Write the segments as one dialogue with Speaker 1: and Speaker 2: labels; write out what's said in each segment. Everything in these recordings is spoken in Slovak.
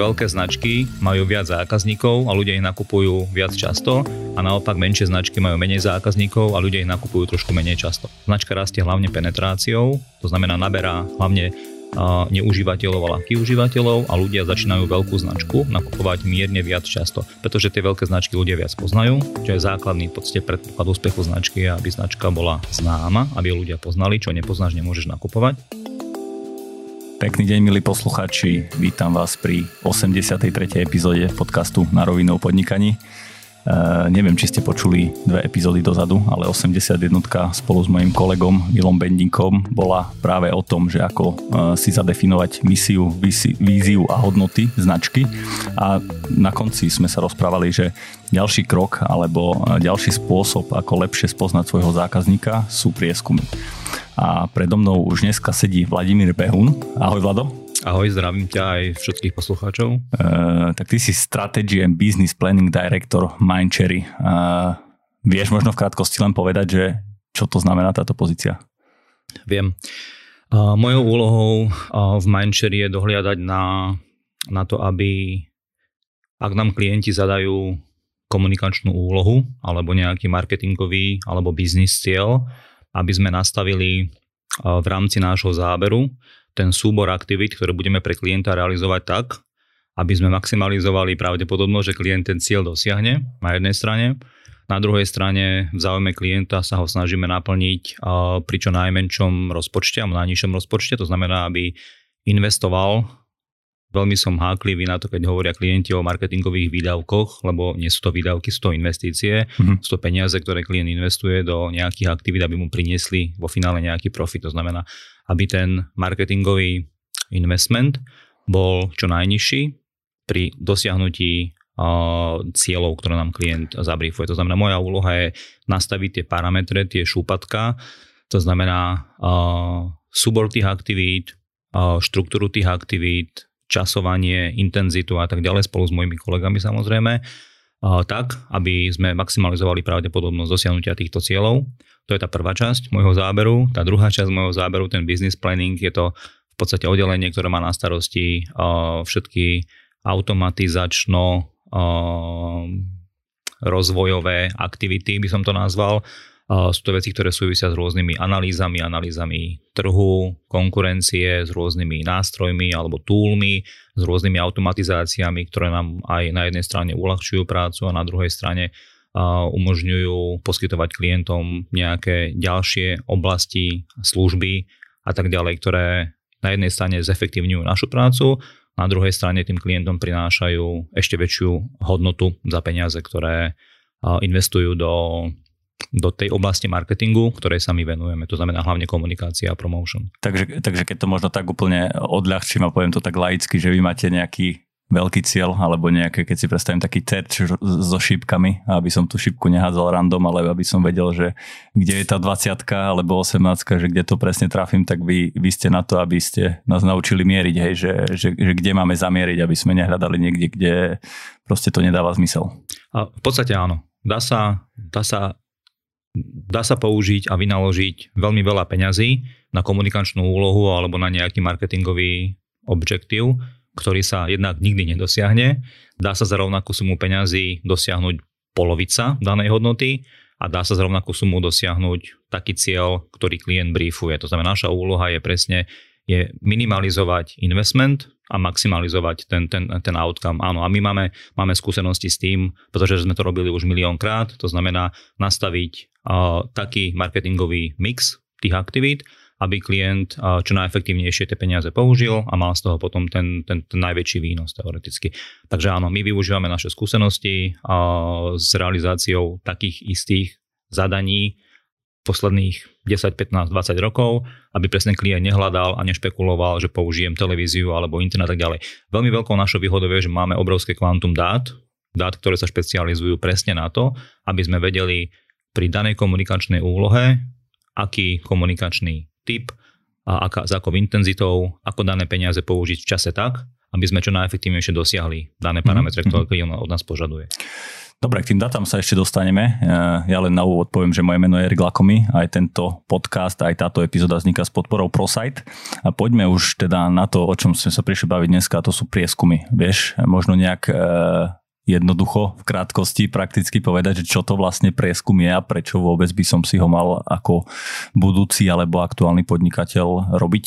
Speaker 1: veľké značky majú viac zákazníkov a ľudia ich nakupujú viac často a naopak menšie značky majú menej zákazníkov a ľudia ich nakupujú trošku menej často. Značka rastie hlavne penetráciou, to znamená naberá hlavne neužívateľov a ľahkých užívateľov a ľudia začínajú veľkú značku nakupovať mierne viac často, pretože tie veľké značky ľudia viac poznajú, čo je základný podstate predpoklad úspechu značky, aby značka bola známa, aby ľudia poznali, čo nepoznáš, nemôžeš nakupovať.
Speaker 2: Pekný deň, milí posluchači. Vítam vás pri 83. epizóde podcastu Na rovinu o podnikaní. Uh, neviem, či ste počuli dve epizódy dozadu, ale 81 spolu s mojim kolegom Milom Bendinkom bola práve o tom, že ako uh, si zadefinovať misiu, visi, víziu a hodnoty značky. A na konci sme sa rozprávali, že ďalší krok alebo ďalší spôsob, ako lepšie spoznať svojho zákazníka sú prieskumy. A predo mnou už dneska sedí Vladimír Behun. Ahoj Vlado.
Speaker 1: Ahoj, zdravím ťa aj všetkých poslucháčov.
Speaker 2: Uh, tak ty si Strategy and Business Planning Director Mindcherry. Uh, vieš možno v krátkosti len povedať, že čo to znamená táto pozícia?
Speaker 1: Viem. Uh, mojou úlohou uh, v Mindcherry je dohliadať na, na to, aby ak nám klienti zadajú komunikačnú úlohu alebo nejaký marketingový alebo biznis cieľ, aby sme nastavili v rámci nášho záberu ten súbor aktivít, ktoré budeme pre klienta realizovať tak, aby sme maximalizovali pravdepodobnosť, že klient ten cieľ dosiahne na jednej strane. Na druhej strane v záujme klienta sa ho snažíme naplniť pri čo najmenšom rozpočte a najnižšom rozpočte, to znamená, aby investoval Veľmi som háklivý na to, keď hovoria klienti o marketingových výdavkoch, lebo nie sú to výdavky, sú to investície, mm-hmm. sú to peniaze, ktoré klient investuje do nejakých aktivít, aby mu priniesli vo finále nejaký profit. To znamená, aby ten marketingový investment bol čo najnižší pri dosiahnutí uh, cieľov, ktoré nám klient zabriefuje. To znamená, moja úloha je nastaviť tie parametre, tie šúpatka, to znamená uh, súbor tých aktivít, uh, štruktúru tých aktivít, časovanie, intenzitu a tak ďalej spolu s mojimi kolegami samozrejme, tak, aby sme maximalizovali pravdepodobnosť dosiahnutia týchto cieľov. To je tá prvá časť môjho záberu. Tá druhá časť môjho záberu, ten business planning, je to v podstate oddelenie, ktoré má na starosti všetky automatizačno rozvojové aktivity, by som to nazval, sú to veci, ktoré súvisia s rôznymi analýzami, analýzami trhu, konkurencie, s rôznymi nástrojmi alebo túlmi, s rôznymi automatizáciami, ktoré nám aj na jednej strane uľahčujú prácu a na druhej strane umožňujú poskytovať klientom nejaké ďalšie oblasti, služby a tak ďalej, ktoré na jednej strane zefektívňujú našu prácu, na druhej strane tým klientom prinášajú ešte väčšiu hodnotu za peniaze, ktoré investujú do do tej oblasti marketingu, ktorej sa my venujeme. To znamená hlavne komunikácia a promotion.
Speaker 2: Takže, takže keď to možno tak úplne odľahčím a poviem to tak laicky, že vy máte nejaký veľký cieľ, alebo nejaké, keď si predstavím taký terč so šípkami, aby som tú šípku nehádzal random, ale aby som vedel, že kde je tá 20 alebo 18, že kde to presne trafím, tak vy, vy ste na to, aby ste nás naučili mieriť, hej, že, že, že kde máme zamieriť, aby sme nehľadali niekde, kde proste to nedáva zmysel.
Speaker 1: A v podstate áno. Dá sa, dá sa dá sa použiť a vynaložiť veľmi veľa peňazí na komunikačnú úlohu alebo na nejaký marketingový objektív, ktorý sa jednak nikdy nedosiahne. Dá sa za rovnakú sumu peňazí dosiahnuť polovica danej hodnoty a dá sa za rovnakú sumu dosiahnuť taký cieľ, ktorý klient briefuje. To znamená, naša úloha je presne je minimalizovať investment a maximalizovať ten, ten, ten outcome. Áno, a my máme, máme skúsenosti s tým, pretože sme to robili už miliónkrát, to znamená nastaviť uh, taký marketingový mix tých aktivít, aby klient čo najefektívnejšie tie peniaze použil a mal z toho potom ten, ten, ten najväčší výnos teoreticky. Takže áno, my využívame naše skúsenosti s realizáciou takých istých zadaní, posledných 10, 15, 20 rokov, aby presne klient nehľadal a nešpekuloval, že použijem televíziu alebo internet a tak ďalej. Veľmi veľkou našou výhodou je, že máme obrovské kvantum dát, dát, ktoré sa špecializujú presne na to, aby sme vedeli pri danej komunikačnej úlohe, aký komunikačný typ a aká, s akou intenzitou, ako dané peniaze použiť v čase tak, aby sme čo najefektívnejšie dosiahli dané parametre, mm-hmm. ktoré klient od nás požaduje.
Speaker 2: Dobre, k tým datám sa ešte dostaneme. Ja len na úvod poviem, že moje meno je Erik Lakomy. Aj tento podcast, aj táto epizóda vzniká s podporou ProSite. A poďme už teda na to, o čom sme sa prišli baviť dneska, a to sú prieskumy. Vieš, možno nejak e, jednoducho, v krátkosti prakticky povedať, že čo to vlastne prieskum je a prečo vôbec by som si ho mal ako budúci alebo aktuálny podnikateľ robiť?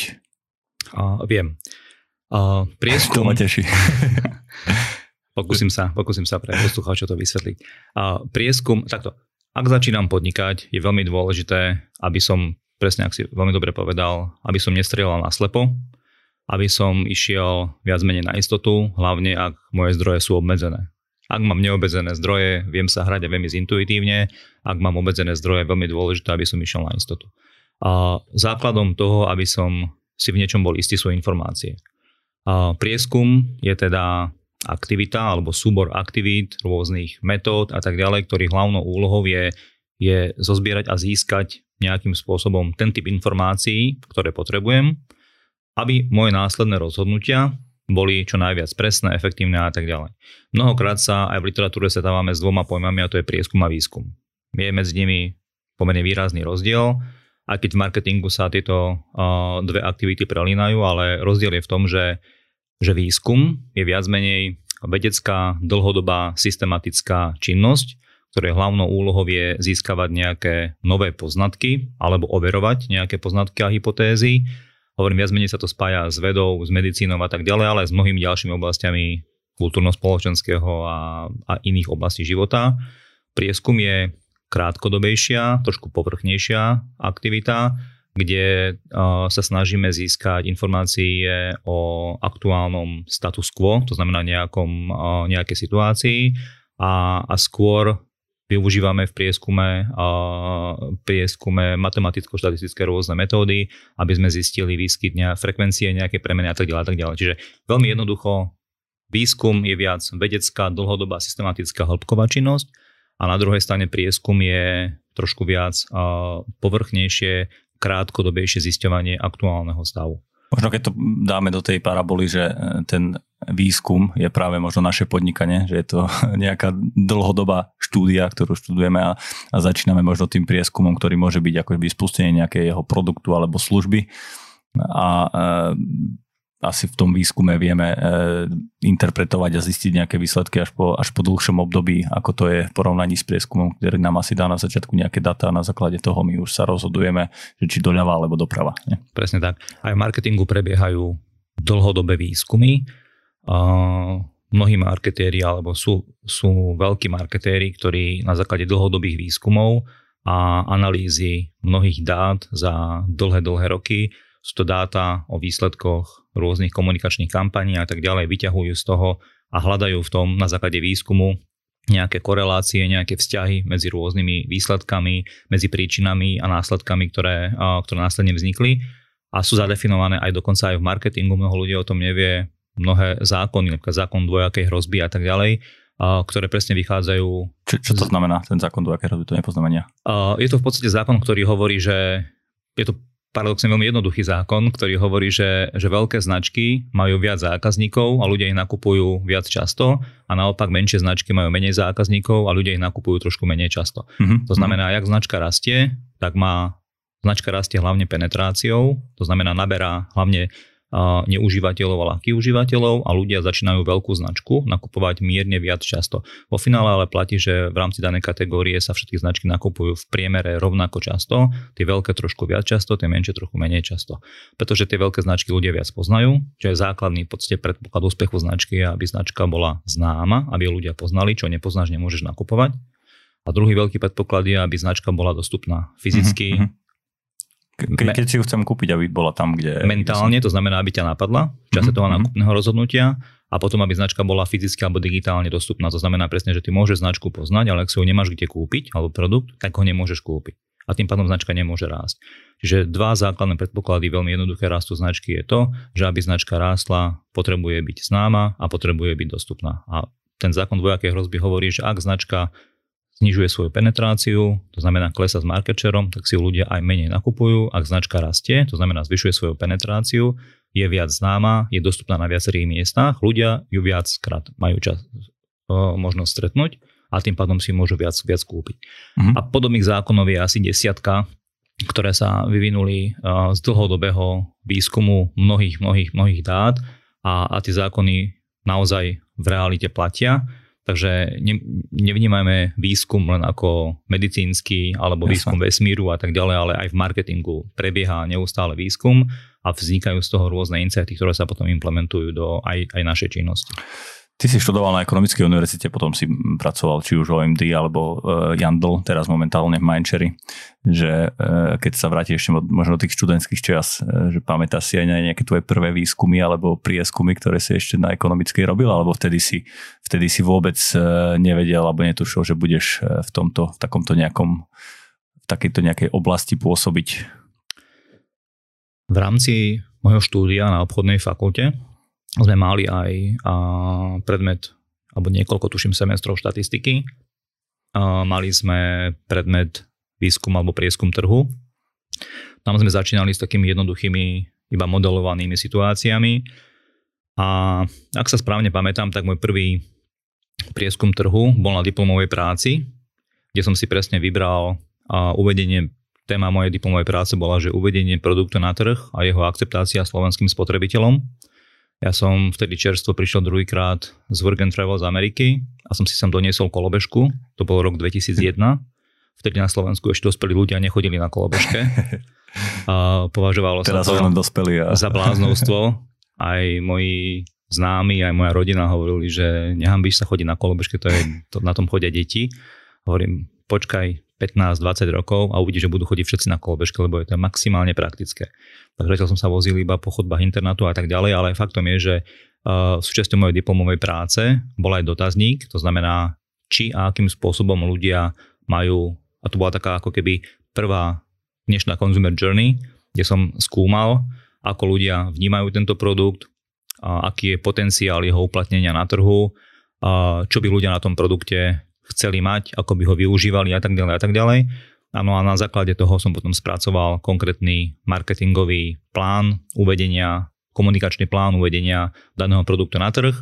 Speaker 1: Uh, viem. Uh, prieskum...
Speaker 2: To ma teší.
Speaker 1: Pokúsim sa, pokúsim sa pre poslucháčov to vysvetliť. A prieskum, takto, ak začínam podnikať, je veľmi dôležité, aby som, presne ak si veľmi dobre povedal, aby som nestrieľal na slepo, aby som išiel viac menej na istotu, hlavne ak moje zdroje sú obmedzené. Ak mám neobmedzené zdroje, viem sa hrať a viem ísť intuitívne. Ak mám obmedzené zdroje, je veľmi dôležité, aby som išiel na istotu. A základom toho, aby som si v niečom bol istý, sú informácie. A prieskum je teda aktivita alebo súbor aktivít, rôznych metód a tak ďalej, ktorých hlavnou úlohou je, je zozbierať a získať nejakým spôsobom ten typ informácií, ktoré potrebujem, aby moje následné rozhodnutia boli čo najviac presné, efektívne a tak ďalej. Mnohokrát sa aj v literatúre setávame s dvoma pojmami a to je prieskum a výskum. Je medzi nimi pomerne výrazný rozdiel, aj keď v marketingu sa tieto uh, dve aktivity prelínajú, ale rozdiel je v tom, že že výskum je viac menej vedecká, dlhodobá, systematická činnosť, ktorej hlavnou úlohou je získavať nejaké nové poznatky alebo overovať nejaké poznatky a hypotézy. Hovorím, viac menej sa to spája s vedou, s medicínou a tak ďalej, ale aj s mnohými ďalšími oblastiami kultúrno-spoločenského a, a iných oblastí života. Prieskum je krátkodobejšia, trošku povrchnejšia aktivita, kde sa snažíme získať informácie o aktuálnom status quo, to znamená nejakom, nejakej situácii a, a skôr využívame v prieskume, prieskume matematicko-štatistické rôzne metódy, aby sme zistili výskyt ne, frekvencie, nejaké premeny a tak ďalej. A tak ďalej. Čiže veľmi jednoducho výskum je viac vedecká, dlhodobá, systematická, hĺbková činnosť a na druhej strane prieskum je trošku viac povrchnejšie, krátkodobejšie zisťovanie aktuálneho stavu.
Speaker 2: Možno keď to dáme do tej paraboly, že e, ten výskum je práve možno naše podnikanie, že je to nejaká dlhodobá štúdia, ktorú študujeme a, a začíname možno tým prieskumom, ktorý môže byť ako spustenie nejakého produktu alebo služby. A e, asi v tom výskume vieme e, interpretovať a zistiť nejaké výsledky až po, až po dlhšom období, ako to je v porovnaní s prieskumom, ktorý nám asi dá na začiatku nejaké data a na základe toho my už sa rozhodujeme, že či doľava alebo doprava. Nie?
Speaker 1: Presne tak. Aj v marketingu prebiehajú dlhodobé výskumy. Mnohí marketéri alebo sú, sú veľkí marketéri, ktorí na základe dlhodobých výskumov a analýzy mnohých dát za dlhé, dlhé roky sú to dáta o výsledkoch rôznych komunikačných kampaní a tak ďalej, vyťahujú z toho a hľadajú v tom na základe výskumu nejaké korelácie, nejaké vzťahy medzi rôznymi výsledkami, medzi príčinami a následkami, ktoré, ktoré následne vznikli. A sú zadefinované aj dokonca aj v marketingu, mnoho ľudí o tom nevie, mnohé zákony, napríklad zákon dvojakej hrozby a tak ďalej, ktoré presne vychádzajú...
Speaker 2: Čo, čo to znamená, ten zákon dvojakej hrozby, to nepoznamenia?
Speaker 1: Je to v podstate zákon, ktorý hovorí, že je to paradoxne veľmi jednoduchý zákon, ktorý hovorí, že, že veľké značky majú viac zákazníkov a ľudia ich nakupujú viac často a naopak menšie značky majú menej zákazníkov a ľudia ich nakupujú trošku menej často. Mm-hmm. To znamená, ak značka rastie, tak má značka rastie hlavne penetráciou, to znamená naberá hlavne neužívateľov a ľahkých užívateľov a ľudia začínajú veľkú značku nakupovať mierne viac často. Vo finále ale platí, že v rámci danej kategórie sa všetky značky nakupujú v priemere rovnako často, tie veľké trošku viac často, tie menšie trochu menej často. Pretože tie veľké značky ľudia viac poznajú, čo je základný podstate predpoklad úspechu značky, aby značka bola známa, aby ľudia poznali, čo nepoznáš, nemôžeš nakupovať. A druhý veľký predpoklad je, aby značka bola dostupná fyzicky, mm-hmm
Speaker 2: ke, keď si ju chcem kúpiť, aby bola tam, kde...
Speaker 1: Mentálne, to znamená, aby ťa napadla v čase mm-hmm. toho mhm. nákupného rozhodnutia a potom, aby značka bola fyzicky alebo digitálne dostupná. To znamená presne, že ty môžeš značku poznať, ale ak si ho nemáš kde kúpiť, alebo produkt, tak ho nemôžeš kúpiť. A tým pádom značka nemôže rásť. Čiže dva základné predpoklady veľmi jednoduché rastu značky je to, že aby značka rástla, potrebuje byť známa a potrebuje byť dostupná. A ten zákon dvojakej hrozby hovorí, že ak značka znižuje svoju penetráciu, to znamená klesa s market shareom, tak si ľudia aj menej nakupujú. Ak značka rastie, to znamená zvyšuje svoju penetráciu, je viac známa, je dostupná na viacerých miestach, ľudia ju viackrát majú čas, možnosť stretnúť a tým pádom si môžu viac, viac kúpiť. Uh-huh. A podobných zákonov je asi desiatka, ktoré sa vyvinuli z dlhodobého výskumu mnohých, mnohých, mnohých dát a, a tie zákony naozaj v realite platia. Takže ne, nevnímajme výskum len ako medicínsky alebo Jasne. výskum vesmíru a tak ďalej, ale aj v marketingu prebieha neustále výskum a vznikajú z toho rôzne insighty, ktoré sa potom implementujú do aj, aj našej činnosti.
Speaker 2: Ty si študoval na ekonomickej univerzite, potom si pracoval či už OMD alebo uh, Jandl, teraz momentálne v Mindshare, že uh, keď sa vrátiš ešte možno do tých študentských čas, uh, že pamätáš si aj nejaké tvoje prvé výskumy alebo prieskumy, ktoré si ešte na ekonomickej robil, alebo vtedy si, vtedy si vôbec nevedel alebo netušil, že budeš v tomto, v takomto nejakom v takejto nejakej oblasti pôsobiť?
Speaker 1: V rámci môjho štúdia na obchodnej fakulte sme mali aj a, predmet, alebo niekoľko, tuším, semestrov štatistiky. A, mali sme predmet výskum alebo prieskum trhu. Tam sme začínali s takými jednoduchými, iba modelovanými situáciami. A ak sa správne pamätám, tak môj prvý prieskum trhu bol na diplomovej práci, kde som si presne vybral a uvedenie, téma mojej diplomovej práce bola, že uvedenie produktu na trh a jeho akceptácia slovenským spotrebiteľom. Ja som vtedy čerstvo prišiel druhýkrát z Work and Travel z Ameriky a som si sem doniesol kolobežku. To bol rok 2001. Vtedy na Slovensku ešte dospelí ľudia nechodili na kolobežke. A považovalo sa to
Speaker 2: dospeli a...
Speaker 1: za bláznovstvo. Aj moji známi, aj moja rodina hovorili, že nehambíš sa chodiť na kolobežke, to je, to, na tom chodia deti. Hovorím, počkaj, 15-20 rokov a uvidíš, že budú chodiť všetci na kolobežke, lebo je to maximálne praktické. Takže zatiaľ som sa vozil iba po chodbách internátu a tak ďalej, ale faktom je, že uh, súčasťou mojej diplomovej práce bol aj dotazník, to znamená, či a akým spôsobom ľudia majú, a to bola taká ako keby prvá dnešná consumer journey, kde som skúmal, ako ľudia vnímajú tento produkt, a aký je potenciál jeho uplatnenia na trhu, a čo by ľudia na tom produkte chceli mať, ako by ho využívali a tak ďalej a tak ďalej. Áno a na základe toho som potom spracoval konkrétny marketingový plán uvedenia, komunikačný plán uvedenia daného produktu na trh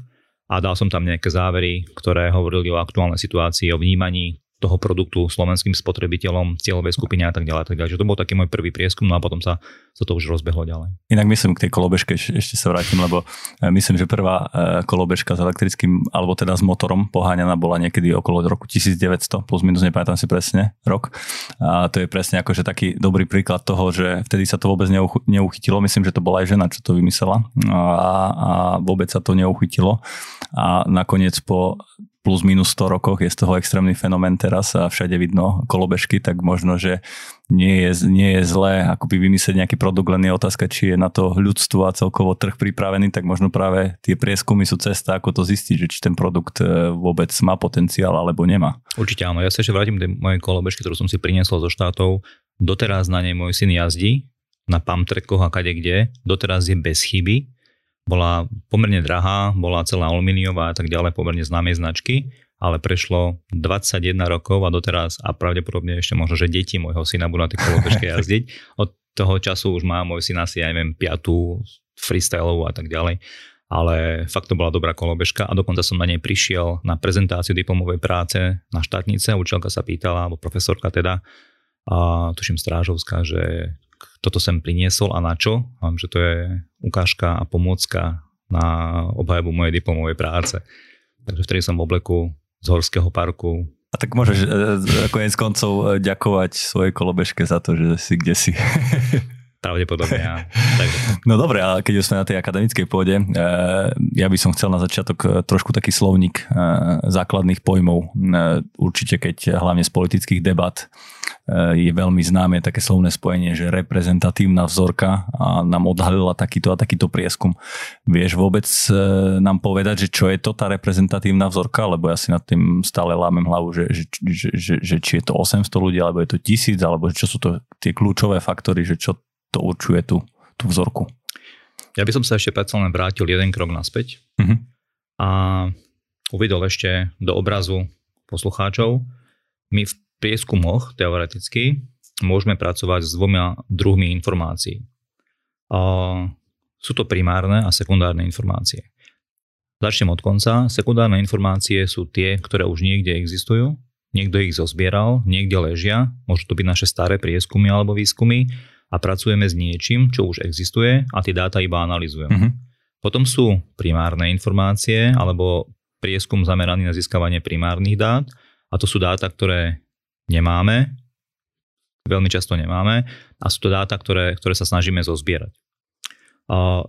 Speaker 1: a dal som tam nejaké závery, ktoré hovorili o aktuálnej situácii, o vnímaní toho produktu slovenským spotrebiteľom, cieľovej skupine a tak ďalej. Tak ďalej. Že to bol taký môj prvý prieskum, no a potom sa, sa to už rozbehlo ďalej.
Speaker 2: Inak myslím k tej kolobežke, ešte sa vrátim, lebo e, myslím, že prvá e, kolobežka s elektrickým, alebo teda s motorom poháňaná bola niekedy okolo roku 1900, plus minus nepamätám si presne rok. A to je presne akože taký dobrý príklad toho, že vtedy sa to vôbec neuchytilo. Myslím, že to bola aj žena, čo to vymyslela a, a vôbec sa to neuchytilo. A nakoniec po plus minus 100 rokoch je z toho extrémny fenomén teraz a všade vidno kolobežky, tak možno, že nie je, nie je zlé akoby vymyslieť nejaký produkt, len je otázka, či je na to ľudstvo a celkovo trh pripravený, tak možno práve tie prieskumy sú cesta, ako to zistiť, že či ten produkt e, vôbec má potenciál alebo nemá.
Speaker 1: Určite áno, ja sa ešte vrátim do mojej kolobežky, ktorú som si priniesol zo štátov. Doteraz na nej môj syn jazdí, na pump a kade kde, doteraz je bez chyby bola pomerne drahá, bola celá alumíniová a tak ďalej, pomerne známej značky, ale prešlo 21 rokov a doteraz a pravdepodobne ešte možno, že deti môjho syna budú na tej kolobežke jazdiť. Od toho času už má môj syn asi, ja neviem, piatú freestyleovú a tak ďalej ale fakt to bola dobrá kolobežka a dokonca som na nej prišiel na prezentáciu diplomovej práce na štátnice, učiteľka sa pýtala, alebo profesorka teda, a tuším strážovská, že toto sem priniesol a na čo. Mám, že to je ukážka a pomôcka na obhajobu mojej diplomovej práce. Takže vtedy som v obleku z Horského parku.
Speaker 2: A tak môžeš e, konec koncov e, ďakovať svojej kolobežke za to, že si kde si.
Speaker 1: Pravdepodobne, ja.
Speaker 2: No dobre, ale keď už sme na tej akademickej pôde, e, ja by som chcel na začiatok trošku taký slovník základných pojmov. Určite, keď hlavne z politických debat je veľmi známe také slovné spojenie, že reprezentatívna vzorka a nám odhalila takýto a takýto prieskum. Vieš vôbec e, nám povedať, že čo je to tá reprezentatívna vzorka, lebo ja si nad tým stále lámem hlavu, že, že, že, že, že či je to 800 ľudí, alebo je to 1000, alebo čo sú to tie kľúčové faktory, že čo to určuje tú, tú vzorku.
Speaker 1: Ja by som sa ešte predsa len vrátil jeden krok naspäť uh-huh. a uvidel ešte do obrazu poslucháčov. My v prieskumoch teoreticky môžeme pracovať s dvoma druhmi informácií. Sú to primárne a sekundárne informácie. Začnem od konca. Sekundárne informácie sú tie, ktoré už niekde existujú, niekto ich zozbieral, niekde ležia, môžu to byť naše staré prieskumy alebo výskumy a pracujeme s niečím, čo už existuje a tie dáta iba analizujeme. Uh-huh. Potom sú primárne informácie alebo prieskum zameraný na získavanie primárnych dát a to sú dáta, ktoré nemáme, veľmi často nemáme a sú to dáta, ktoré, ktoré sa snažíme zozbierať.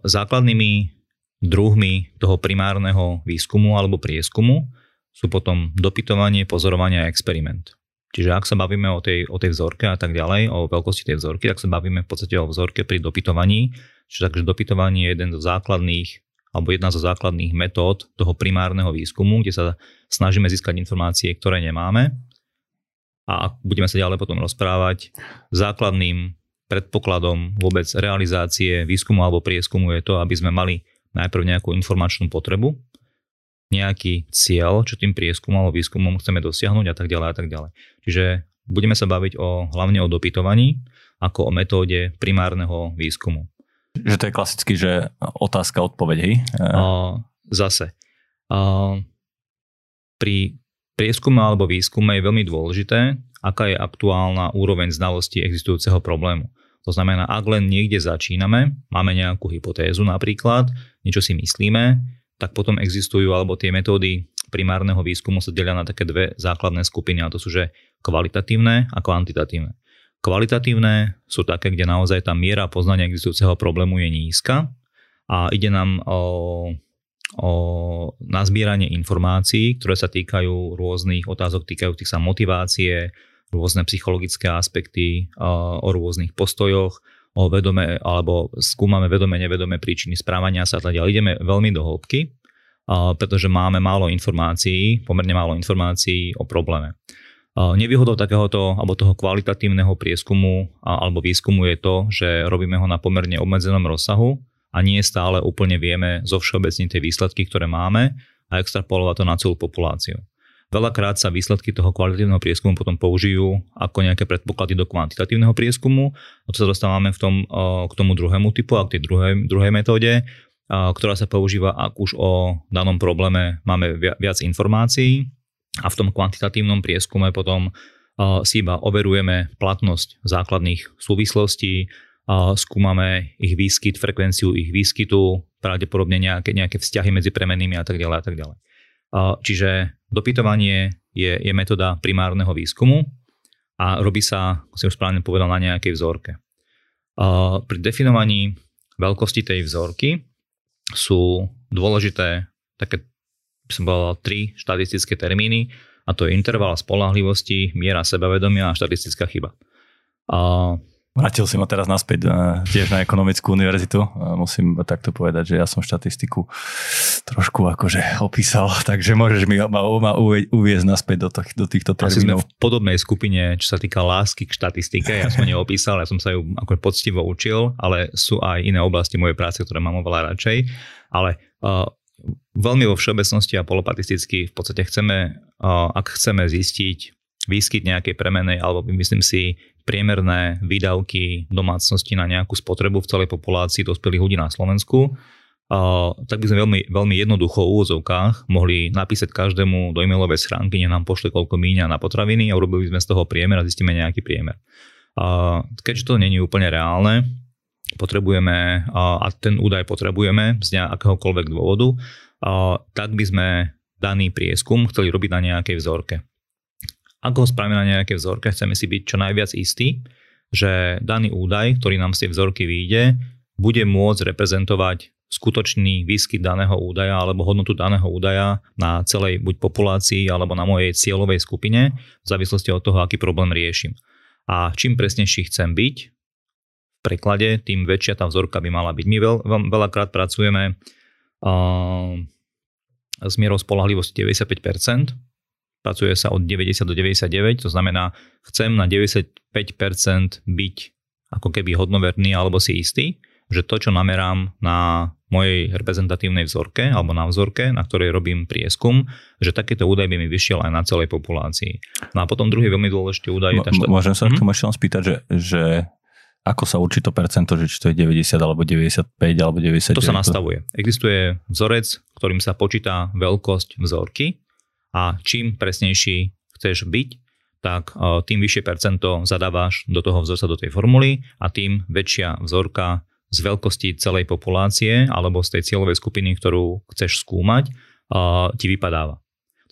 Speaker 1: Základnými druhmi toho primárneho výskumu alebo prieskumu sú potom dopytovanie, pozorovanie a experiment. Čiže ak sa bavíme o tej, o tej vzorke a tak ďalej, o veľkosti tej vzorky, tak sa bavíme v podstate o vzorke pri dopytovaní. Čiže takže dopytovanie je jeden zo základných alebo jedna zo základných metód toho primárneho výskumu, kde sa snažíme získať informácie, ktoré nemáme. A budeme sa ďalej potom rozprávať, základným predpokladom vôbec realizácie výskumu alebo prieskumu je to, aby sme mali najprv nejakú informačnú potrebu, nejaký cieľ, čo tým prieskumom alebo výskumom chceme dosiahnuť a tak ďalej a tak ďalej. Čiže budeme sa baviť o, hlavne o dopytovaní ako o metóde primárneho výskumu.
Speaker 2: Že to je klasicky, že otázka, odpoveď, hej?
Speaker 1: Zase. Pri prieskume alebo výskume je veľmi dôležité, aká je aktuálna úroveň znalosti existujúceho problému. To znamená, ak len niekde začíname, máme nejakú hypotézu napríklad, niečo si myslíme, tak potom existujú, alebo tie metódy primárneho výskumu sa delia na také dve základné skupiny, a to sú že kvalitatívne a kvantitatívne. Kvalitatívne sú také, kde naozaj tá miera poznania existujúceho problému je nízka a ide nám o, o nazbieranie informácií, ktoré sa týkajú rôznych otázok týkajúcich sa motivácie, rôzne psychologické aspekty, o rôznych postojoch, o vedome, alebo skúmame vedome, nevedome príčiny správania sa a tak ďalej. Ideme veľmi do hĺbky, pretože máme málo informácií, pomerne málo informácií o probléme. Nevýhodou takéhoto alebo toho kvalitatívneho prieskumu alebo výskumu je to, že robíme ho na pomerne obmedzenom rozsahu a nie stále úplne vieme zo všeobecniť tie výsledky, ktoré máme a extrapolovať to na celú populáciu. Veľakrát sa výsledky toho kvalitatívneho prieskumu potom použijú ako nejaké predpoklady do kvantitatívneho prieskumu. A to sa dostávame v tom, k tomu druhému typu a k tej druhej, druhej metóde, ktorá sa používa, ak už o danom probléme máme viac informácií a v tom kvantitatívnom prieskume potom si iba overujeme platnosť základných súvislostí, skúmame ich výskyt, frekvenciu ich výskytu, pravdepodobne nejaké, nejaké vzťahy medzi premenými a tak ďalej a tak ďalej. Čiže dopytovanie je, je metóda primárneho výskumu a robí sa, ako som už správne povedal, na nejakej vzorke. Pri definovaní veľkosti tej vzorky sú dôležité také, by som povedal, tri štatistické termíny a to je interval spolahlivosti, miera sebavedomia a štatistická chyba.
Speaker 2: Vrátil si ma teraz naspäť eh, tiež na ekonomickú univerzitu. Musím takto povedať, že ja som štatistiku trošku akože opísal, takže môžeš mi ma, ma uviezť naspäť do, to, do týchto termínov. Asi sme
Speaker 1: v podobnej skupine, čo sa týka lásky k štatistike. Ja som neopísal, ja som sa ju ako poctivo učil, ale sú aj iné oblasti mojej práce, ktoré mám oveľa radšej. Ale uh, veľmi vo všeobecnosti a polopatisticky v podstate chceme, uh, ak chceme zistiť výskyt nejakej premenej, alebo myslím si priemerné výdavky domácnosti na nejakú spotrebu v celej populácii dospelých ľudí na Slovensku, tak by sme veľmi, veľmi jednoducho v úvozovkách mohli napísať každému do e-mailovej schránky, nech nám pošle koľko míňa na potraviny a urobili sme z toho priemer a zistíme nejaký priemer. Keďže to není úplne reálne, potrebujeme, a ten údaj potrebujeme z nejakéhokoľvek dôvodu, tak by sme daný prieskum chceli robiť na nejakej vzorke. Ako ho spravíme na nejaké vzorke, chceme si byť čo najviac istí, že daný údaj, ktorý nám z tej vzorky vyjde, bude môcť reprezentovať skutočný výskyt daného údaja alebo hodnotu daného údaja na celej buď populácii alebo na mojej cieľovej skupine v závislosti od toho, aký problém riešim. A čím presnejší chcem byť v preklade, tým väčšia tá vzorka by mala byť. My veľ, veľ, veľakrát pracujeme uh, s mierou spolahlivosti 95%, pracuje sa od 90 do 99, to znamená, chcem na 95% byť ako keby hodnoverný alebo si istý, že to, čo namerám na mojej reprezentatívnej vzorke alebo na vzorke, na ktorej robím prieskum, že takýto údaj by mi vyšiel aj na celej populácii. No a potom druhý veľmi dôležitý údaj je tá
Speaker 2: štát... Môžem sa tomu ešte len spýtať, že, že ako sa určí to percento, že či to je 90 alebo 95 alebo 90.
Speaker 1: To sa nastavuje. Existuje vzorec, ktorým sa počíta veľkosť vzorky a čím presnejší chceš byť, tak e, tým vyššie percento zadávaš do toho vzorca, do tej formuly a tým väčšia vzorka z veľkosti celej populácie alebo z tej cieľovej skupiny, ktorú chceš skúmať, e, ti vypadáva.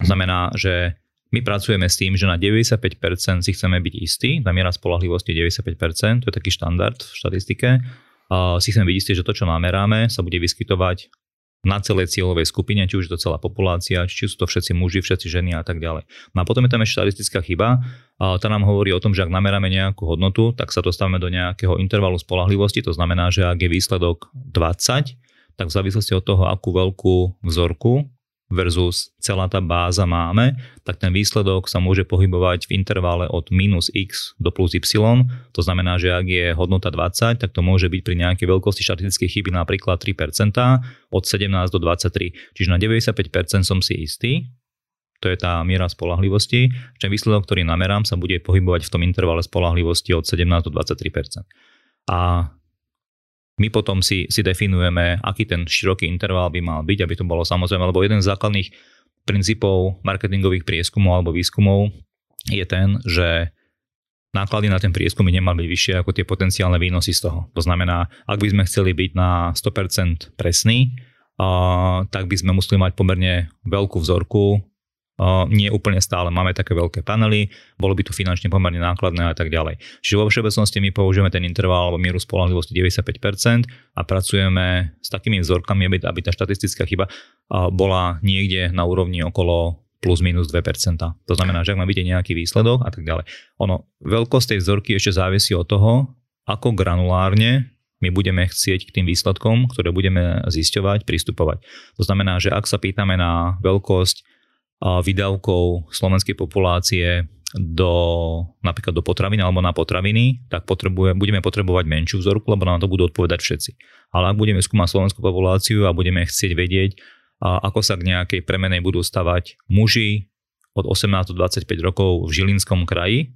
Speaker 1: To znamená, že my pracujeme s tým, že na 95% si chceme byť istí, tá miera spolahlivosti je 95%, to je taký štandard v štatistike, si chceme byť istí, že to, čo nameráme, sa bude vyskytovať na celej cieľovej skupine, či už je to celá populácia, či sú to všetci muži, všetci ženy a tak ďalej. No a potom je tam ešte štatistická chyba, tá nám hovorí o tom, že ak nameráme nejakú hodnotu, tak sa dostávame do nejakého intervalu spolahlivosti, to znamená, že ak je výsledok 20, tak v závislosti od toho, akú veľkú vzorku versus celá tá báza máme, tak ten výsledok sa môže pohybovať v intervale od minus x do plus y. To znamená, že ak je hodnota 20, tak to môže byť pri nejakej veľkosti štatistickej chyby napríklad 3%, od 17 do 23. Čiže na 95% som si istý, to je tá miera spolahlivosti, že výsledok, ktorý namerám, sa bude pohybovať v tom intervale spolahlivosti od 17 do 23%. A my potom si, si definujeme, aký ten široký interval by mal byť, aby to bolo samozrejme, lebo jeden z základných princípov marketingových prieskumov alebo výskumov je ten, že náklady na ten prieskum by nemali byť vyššie ako tie potenciálne výnosy z toho. To znamená, ak by sme chceli byť na 100% presný, uh, tak by sme museli mať pomerne veľkú vzorku nie úplne stále máme také veľké panely, bolo by to finančne pomerne nákladné a tak ďalej. Čiže vo všeobecnosti my použijeme ten interval alebo mieru spolahlivosti 95% a pracujeme s takými vzorkami, aby, aby tá štatistická chyba bola niekde na úrovni okolo plus minus 2%. To znamená, že ak má byť nejaký výsledok a tak ďalej. Ono, veľkosť tej vzorky ešte závisí od toho, ako granulárne my budeme chcieť k tým výsledkom, ktoré budeme zisťovať, pristupovať. To znamená, že ak sa pýtame na veľkosť výdavkov slovenskej populácie do, napríklad do potraviny alebo na potraviny, tak potrebuje, budeme potrebovať menšiu vzorku, lebo nám to budú odpovedať všetci. Ale ak budeme skúmať slovenskú populáciu a budeme chcieť vedieť, ako sa k nejakej premenej budú stavať muži od 18 do 25 rokov v Žilinskom kraji,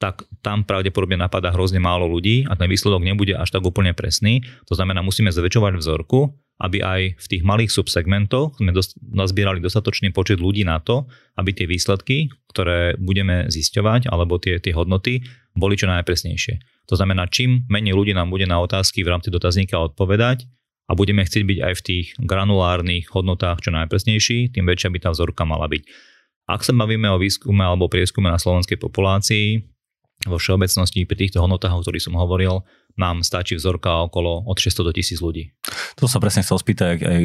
Speaker 1: tak tam pravdepodobne napadá hrozne málo ľudí a ten výsledok nebude až tak úplne presný. To znamená, musíme zväčšovať vzorku, aby aj v tých malých subsegmentoch sme nazbierali dostatočný počet ľudí na to, aby tie výsledky, ktoré budeme zisťovať, alebo tie, tie hodnoty, boli čo najpresnejšie. To znamená, čím menej ľudí nám bude na otázky v rámci dotazníka odpovedať a budeme chcieť byť aj v tých granulárnych hodnotách čo najpresnejší, tým väčšia by tá vzorka mala byť. Ak sa bavíme o výskume alebo prieskume na slovenskej populácii, vo všeobecnosti pri týchto hodnotách, o ktorých som hovoril, nám stačí vzorka okolo od 600 do 1000 ľudí.
Speaker 2: To sa presne chcel spýtať aj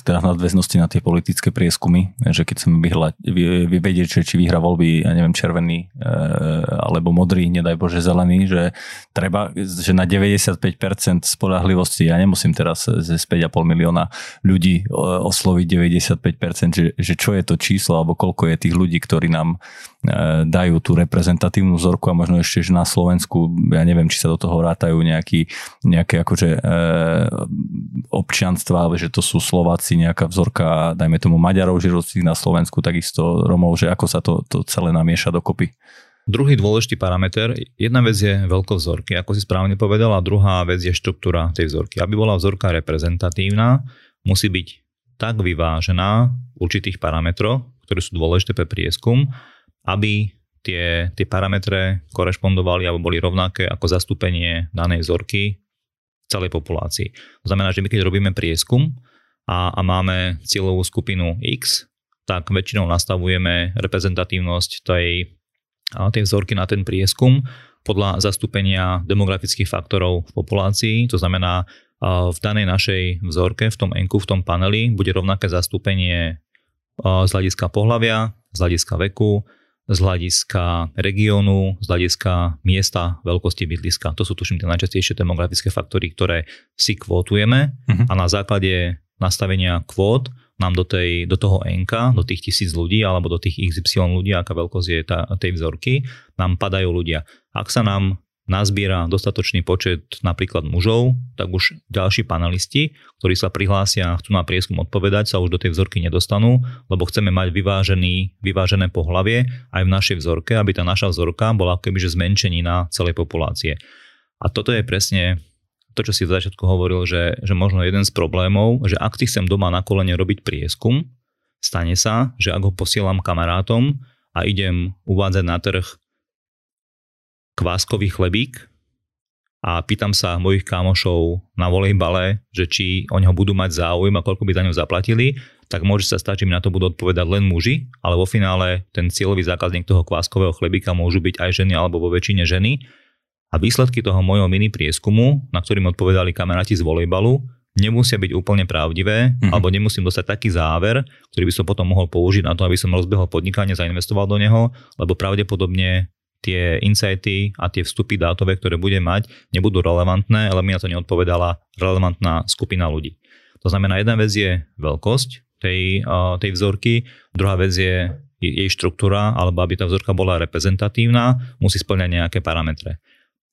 Speaker 2: teda v nadväznosti na tie politické prieskumy, že keď chceme vyhľať, vedieť, že či vyhra voľby, ja neviem, červený e, alebo modrý, nedaj Bože zelený, že treba, že na 95% spolahlivosti, ja nemusím teraz ze 5,5 milióna ľudí osloviť 95%, že, že čo je to číslo alebo koľko je tých ľudí, ktorí nám e, dajú tú reprezentatívnu vzorku a možno ešte, že na Slovensku, ja neviem, či sa do toho rátajú nejaký, nejaké akože e, občianstva, že to sú Slováci, nejaká vzorka, dajme tomu Maďarov žijúcich na Slovensku, takisto Romov, že ako sa to, to celé namieša dokopy.
Speaker 1: Druhý dôležitý parameter, jedna vec je veľkovzorky, ako si správne povedal, a druhá vec je štruktúra tej vzorky. Aby bola vzorka reprezentatívna, musí byť tak vyvážená v určitých parametroch, ktoré sú dôležité pre prieskum, aby tie, tie parametre korešpondovali alebo boli rovnaké ako zastúpenie danej vzorky celej populácii. To znamená, že my keď robíme prieskum a, a máme cieľovú skupinu X, tak väčšinou nastavujeme reprezentatívnosť tej, tej vzorky na ten prieskum podľa zastúpenia demografických faktorov v populácii. To znamená, v danej našej vzorke, v tom enku, v tom paneli, bude rovnaké zastúpenie z hľadiska pohľavia, z hľadiska veku, z hľadiska regiónu, z hľadiska miesta, veľkosti bydliska. To sú tuším tie najčastejšie demografické faktory, ktoré si kvótujeme uh-huh. a na základe nastavenia kvót nám do, tej, do toho NK, do tých tisíc ľudí alebo do tých XY ľudí, aká veľkosť je tá, tej vzorky, nám padajú ľudia. Ak sa nám nazbiera dostatočný počet napríklad mužov, tak už ďalší panelisti, ktorí sa prihlásia a chcú na prieskum odpovedať, sa už do tej vzorky nedostanú, lebo chceme mať vyvážený, vyvážené pohlavie aj v našej vzorke, aby tá naša vzorka bola kebyže zmenšení na celej populácie. A toto je presne to, čo si v začiatku hovoril, že, že možno jeden z problémov, že ak si chcem doma na kolene robiť prieskum, stane sa, že ak ho posielam kamarátom a idem uvádzať na trh kváskový chlebík a pýtam sa mojich kámošov na volejbale, že či o neho budú mať záujem a koľko by za ňo zaplatili, tak môže sa stať, že mi na to budú odpovedať len muži, ale vo finále ten cieľový zákazník toho kváskového chlebíka môžu byť aj ženy alebo vo väčšine ženy a výsledky toho môjho mini prieskumu, na ktorým odpovedali kamaráti z volejbalu, nemusia byť úplne pravdivé, mm-hmm. alebo nemusím dostať taký záver, ktorý by som potom mohol použiť na to, aby som rozbehol podnikanie, zainvestoval do neho, lebo pravdepodobne tie insighty a tie vstupy dátové, ktoré budem mať, nebudú relevantné, ale mi na to neodpovedala relevantná skupina ľudí. To znamená, jedna vec je veľkosť tej, tej vzorky, druhá vec je jej štruktúra, alebo aby tá vzorka bola reprezentatívna, musí splňať nejaké parametre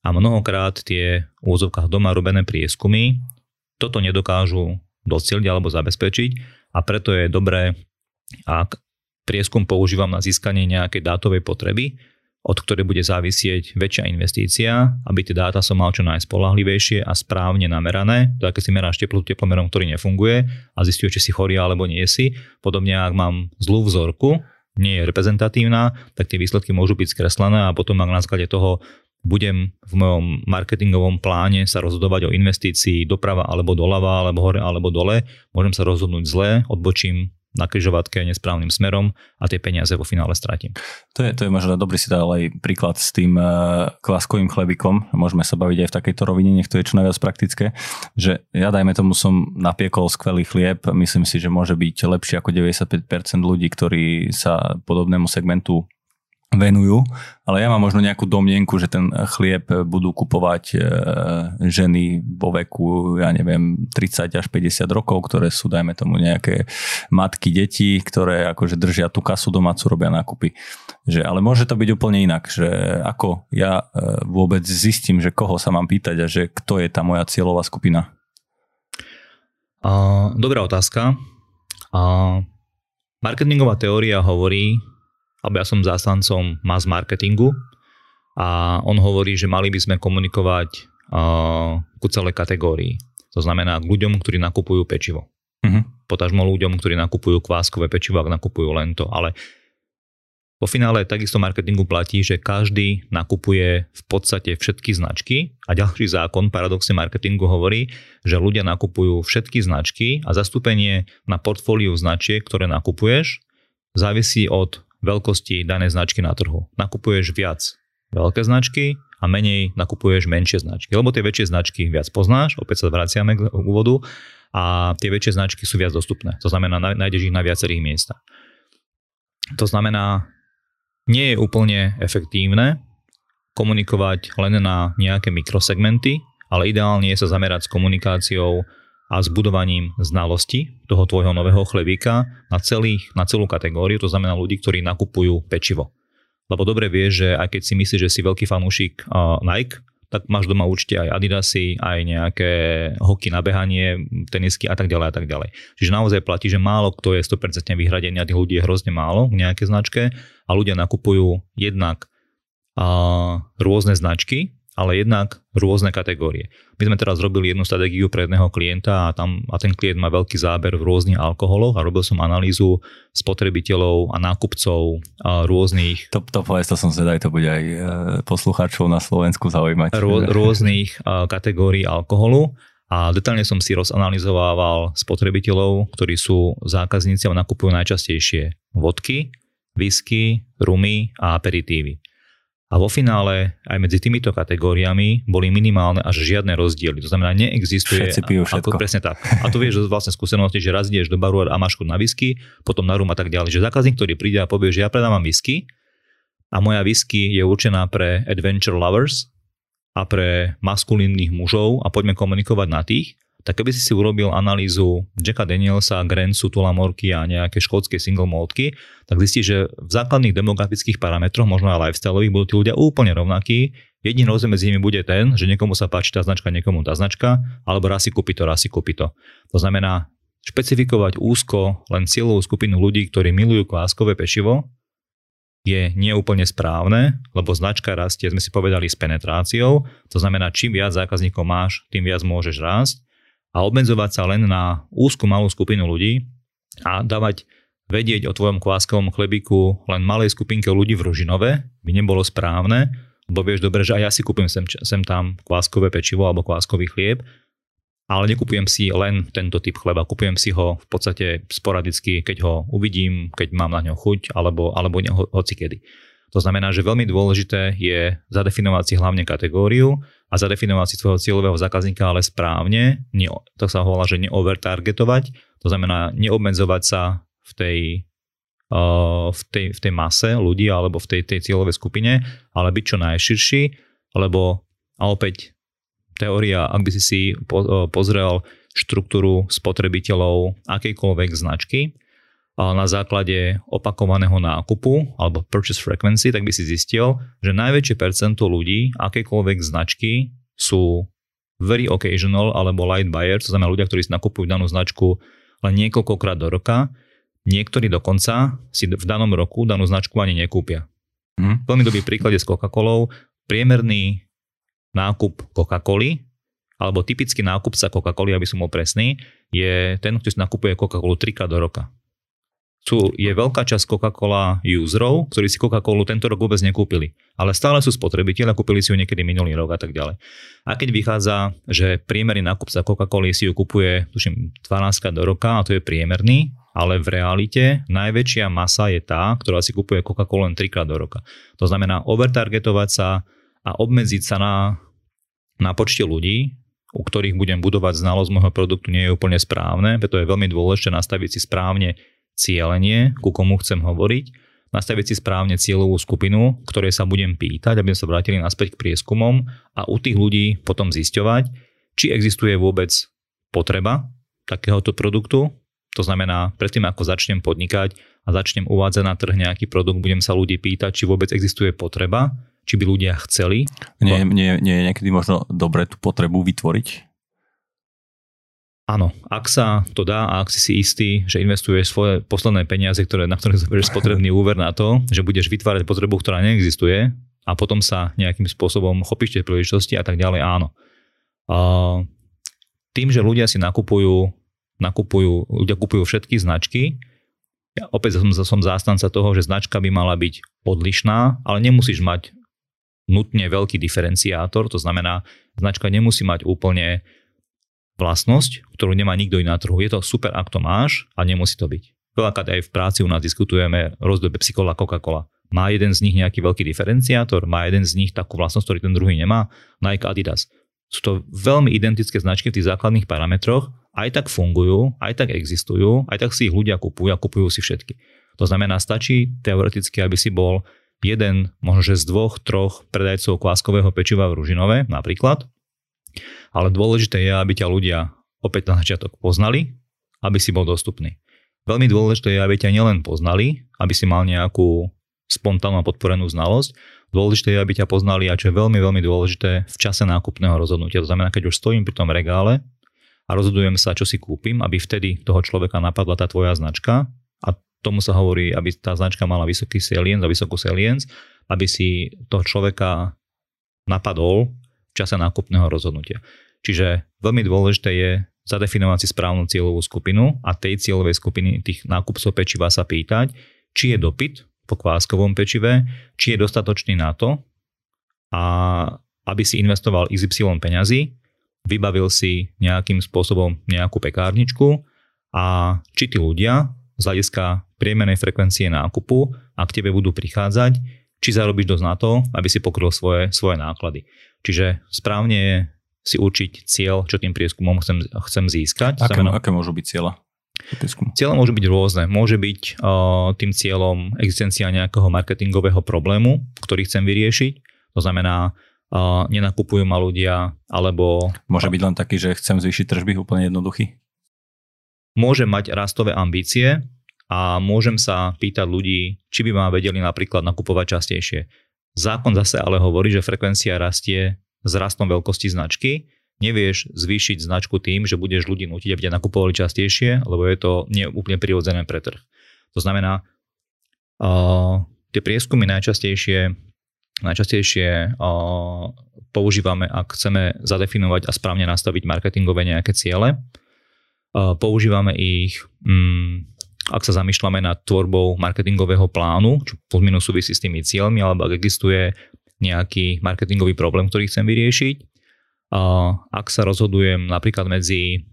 Speaker 1: a mnohokrát tie v úzovkách doma robené prieskumy toto nedokážu docieliť alebo zabezpečiť a preto je dobré, ak prieskum používam na získanie nejakej dátovej potreby, od ktorej bude závisieť väčšia investícia, aby tie dáta som mal čo najspolahlivejšie a správne namerané. To, aké si meráš teplotu teplomerom, ktorý nefunguje a zistuje, či si chorý alebo nie si. Podobne, ak mám zlú vzorku, nie je reprezentatívna, tak tie výsledky môžu byť skreslené a potom ak na základe toho budem v mojom marketingovom pláne sa rozhodovať o investícii doprava alebo doľava, alebo hore alebo dole, môžem sa rozhodnúť zle, odbočím na križovatke nesprávnym smerom a tie peniaze vo finále stratím.
Speaker 2: To je, to je možno dobrý si dal aj príklad s tým uh, kváskovým chlebikom. Môžeme sa baviť aj v takejto rovine, nech to je čo najviac praktické. Že ja dajme tomu som napiekol skvelý chlieb, myslím si, že môže byť lepší ako 95% ľudí, ktorí sa podobnému segmentu venujú, ale ja mám možno nejakú domnienku, že ten chlieb budú kupovať e, ženy vo veku, ja neviem, 30 až 50 rokov, ktoré sú, dajme tomu, nejaké matky, deti, ktoré akože držia tú kasu domácu, robia nákupy. Že, ale môže to byť úplne inak, že ako ja e, vôbec zistím, že koho sa mám pýtať a že kto je tá moja cieľová skupina?
Speaker 1: Uh, dobrá otázka. Uh, marketingová teória hovorí, alebo ja som zástancom mass marketingu a on hovorí, že mali by sme komunikovať uh, ku celej kategórii. To znamená k ľuďom, ktorí nakupujú pečivo. Uh-huh. Potažmo ľuďom, ktorí nakupujú kváskové pečivo, ak nakupujú len to. Ale vo finále takisto marketingu platí, že každý nakupuje v podstate všetky značky a ďalší zákon paradoxne marketingu hovorí, že ľudia nakupujú všetky značky a zastúpenie na portfóliu značiek, ktoré nakupuješ, závisí od veľkosti danej značky na trhu. Nakupuješ viac veľké značky a menej nakupuješ menšie značky. Lebo tie väčšie značky viac poznáš, opäť sa vraciame k úvodu, a tie väčšie značky sú viac dostupné. To znamená, nájdeš ich na viacerých miestach. To znamená, nie je úplne efektívne komunikovať len na nejaké mikrosegmenty, ale ideálne je sa zamerať s komunikáciou a s budovaním znalosti toho tvojho nového chlebíka na, celých, na celú kategóriu, to znamená ľudí, ktorí nakupujú pečivo. Lebo dobre vieš, že aj keď si myslíš, že si veľký fanúšik Nike, tak máš doma určite aj Adidasy, aj nejaké hoky na behanie, tenisky a tak ďalej a tak ďalej. Čiže naozaj platí, že málo kto je 100% vyhradený a tých ľudí je hrozne málo v nejaké značke a ľudia nakupujú jednak uh, rôzne značky, ale jednak rôzne kategórie. My sme teraz robili jednu stratégiu pre jedného klienta a, tam, a ten klient má veľký záber v rôznych alkoholoch a robil som analýzu spotrebiteľov a nákupcov a rôznych...
Speaker 2: To, to povedz, to som zvedaj, to bude aj e, poslucháčov na Slovensku zaujímať.
Speaker 1: Rô, rôznych kategórií alkoholu a detailne som si rozanalizovával spotrebiteľov, ktorí sú zákazníci a nakupujú najčastejšie vodky, whisky, rumy a aperitívy. A vo finále aj medzi týmito kategóriami boli minimálne až žiadne rozdiely. To znamená, neexistuje...
Speaker 2: Všetci pijú všetko.
Speaker 1: Ako, presne tak. A tu vieš vlastne skúsenosti, že raz ideš do baru a máš na whisky, potom na rum a tak ďalej. Že zákazník, ktorý príde a povie, že ja predávam whisky a moja whisky je určená pre adventure lovers a pre maskulínnych mužov a poďme komunikovať na tých, tak keby si si urobil analýzu Jacka Danielsa, Grensu, Tulamorky a nejaké škótske single maltky, tak zistíš, že v základných demografických parametroch, možno aj lifestyleových, budú tí ľudia úplne rovnakí. Jediný rozdiel medzi nimi bude ten, že niekomu sa páči tá značka, niekomu tá značka, alebo raz si kúpi to, raz si kúpi to. To znamená, špecifikovať úzko len cieľovú skupinu ľudí, ktorí milujú kváskové pečivo je neúplne správne, lebo značka rastie, sme si povedali, s penetráciou. To znamená, čím viac zákazníkov máš, tým viac môžeš rásť. A obmedzovať sa len na úzku malú skupinu ľudí a dávať vedieť o tvojom kváskovom chlebiku len malej skupinke ľudí v Ružinove by nebolo správne, lebo vieš dobre, že aj ja si kúpim sem, sem tam kváskové pečivo alebo kváskový chlieb, ale nekupujem si len tento typ chleba, kupujem si ho v podstate sporadicky, keď ho uvidím, keď mám na ňo chuť, alebo, alebo ho, hoci kedy. To znamená, že veľmi dôležité je zadefinovať si hlavne kategóriu a zadefinovať si svojho cieľového zákazníka ale správne, nie, to sa volá, že neovertargetovať, to znamená neobmedzovať sa v tej, uh, v tej, v tej mase ľudí alebo v tej, tej cieľovej skupine, ale byť čo najširší, lebo a opäť teória, ak by si si pozrel štruktúru spotrebiteľov akejkoľvek značky, na základe opakovaného nákupu alebo purchase frequency, tak by si zistil, že najväčšie percento ľudí akejkoľvek značky sú very occasional alebo light buyer, to znamená ľudia, ktorí si nakupujú danú značku len niekoľkokrát do roka. Niektorí dokonca si v danom roku danú značku ani nekúpia. Hmm. Veľmi dobrý príklad je s Coca-Colou. Priemerný nákup Coca-Coly, alebo typický nákupca Coca-Coly, aby som bol presný, je ten, ktorý si nakupuje Coca-Colu trikrát do roka. Sú, je veľká časť Coca-Cola userov, ktorí si Coca-Colu tento rok vôbec nekúpili. Ale stále sú spotrebiteľi a kúpili si ju niekedy minulý rok a tak ďalej. A keď vychádza, že priemerný nákupca Coca-Coly si ju kupuje, tuším, 12 do roka a to je priemerný, ale v realite najväčšia masa je tá, ktorá si kupuje Coca-Colu len 3 krát do roka. To znamená overtargetovať sa a obmedziť sa na na počte ľudí, u ktorých budem budovať znalosť môjho produktu, nie je úplne správne, preto je veľmi dôležité nastaviť si správne cieľenie, ku komu chcem hovoriť, nastaviť si správne cieľovú skupinu, ktorej sa budem pýtať, aby sme sa vrátili naspäť k prieskumom a u tých ľudí potom zisťovať, či existuje vôbec potreba takéhoto produktu. To znamená, predtým ako začnem podnikať a začnem uvádzať na trh nejaký produkt, budem sa ľudí pýtať, či vôbec existuje potreba či by ľudia chceli.
Speaker 2: Nie, nie, nie je niekedy možno dobre tú potrebu vytvoriť?
Speaker 1: Áno, ak sa to dá a ak si si istý, že investuješ svoje posledné peniaze, ktoré, na ktoré zoberieš spotrebný úver na to, že budeš vytvárať potrebu, ktorá neexistuje a potom sa nejakým spôsobom chopíš tie príležitosti a tak ďalej, áno. A tým, že ľudia si nakupujú, nakupujú, ľudia kupujú všetky značky, ja opäť som, som zástanca toho, že značka by mala byť odlišná, ale nemusíš mať nutne veľký diferenciátor, to znamená, značka nemusí mať úplne vlastnosť, ktorú nemá nikto iný na trhu. Je to super, ak to máš a nemusí to byť. Veľakrát aj v práci u nás diskutujeme rozdiel Pepsi-Cola, Coca-Cola. Má jeden z nich nejaký veľký diferenciátor, má jeden z nich takú vlastnosť, ktorý ten druhý nemá, Nike, Adidas. Sú to veľmi identické značky v tých základných parametroch, aj tak fungujú, aj tak existujú, aj tak si ich ľudia kupujú a kupujú si všetky. To znamená, stačí teoreticky, aby si bol jeden, možno že z dvoch, troch predajcov kváskového pečiva v Ružinove napríklad. Ale dôležité je, aby ťa ľudia opäť na začiatok poznali, aby si bol dostupný. Veľmi dôležité je, aby ťa nielen poznali, aby si mal nejakú spontánnu a podporenú znalosť. Dôležité je, aby ťa poznali a čo je veľmi, veľmi dôležité v čase nákupného rozhodnutia. To znamená, keď už stojím pri tom regále a rozhodujem sa, čo si kúpim, aby vtedy toho človeka napadla tá tvoja značka tomu sa hovorí, aby tá značka mala vysoký salience a vysokú salience, aby si toho človeka napadol čase nákupného rozhodnutia. Čiže veľmi dôležité je zadefinovať si správnu cieľovú skupinu a tej cieľovej skupiny tých nákupcov pečiva sa pýtať, či je dopyt po kváskovom pečive, či je dostatočný na to, a aby si investoval XY peňazí, vybavil si nejakým spôsobom nejakú pekárničku a či tí ľudia z hľadiska priemernej frekvencie nákupu a k tebe budú prichádzať, či zarobíš dosť na to, aby si pokryl svoje, svoje náklady. Čiže správne je si určiť cieľ, čo tým prieskumom chcem, chcem získať.
Speaker 2: Aké, Znamená, aké môžu byť cieľa?
Speaker 1: Cieľe môžu byť rôzne. Môže byť uh, tým cieľom existencia nejakého marketingového problému, ktorý chcem vyriešiť. To znamená, uh, nenakupujú ma ľudia, alebo...
Speaker 2: Môže byť len taký, že chcem zvýšiť tržby, úplne jednoduchý?
Speaker 1: Môže mať rastové ambície, a môžem sa pýtať ľudí, či by ma vedeli napríklad nakupovať častejšie. Zákon zase ale hovorí, že frekvencia rastie s rastom veľkosti značky. Nevieš zvýšiť značku tým, že budeš ľudí nutiť, aby ťa nakupovali častejšie, lebo je to nie úplne prirodzené pre trh. To znamená, uh, tie prieskumy najčastejšie, najčastejšie uh, používame, ak chceme zadefinovať a správne nastaviť marketingové nejaké ciele. Uh, používame ich, um, ak sa zamýšľame nad tvorbou marketingového plánu, čo pozminu súvisí s tými cieľmi, alebo ak existuje nejaký marketingový problém, ktorý chcem vyriešiť. Ak sa rozhodujem napríklad medzi,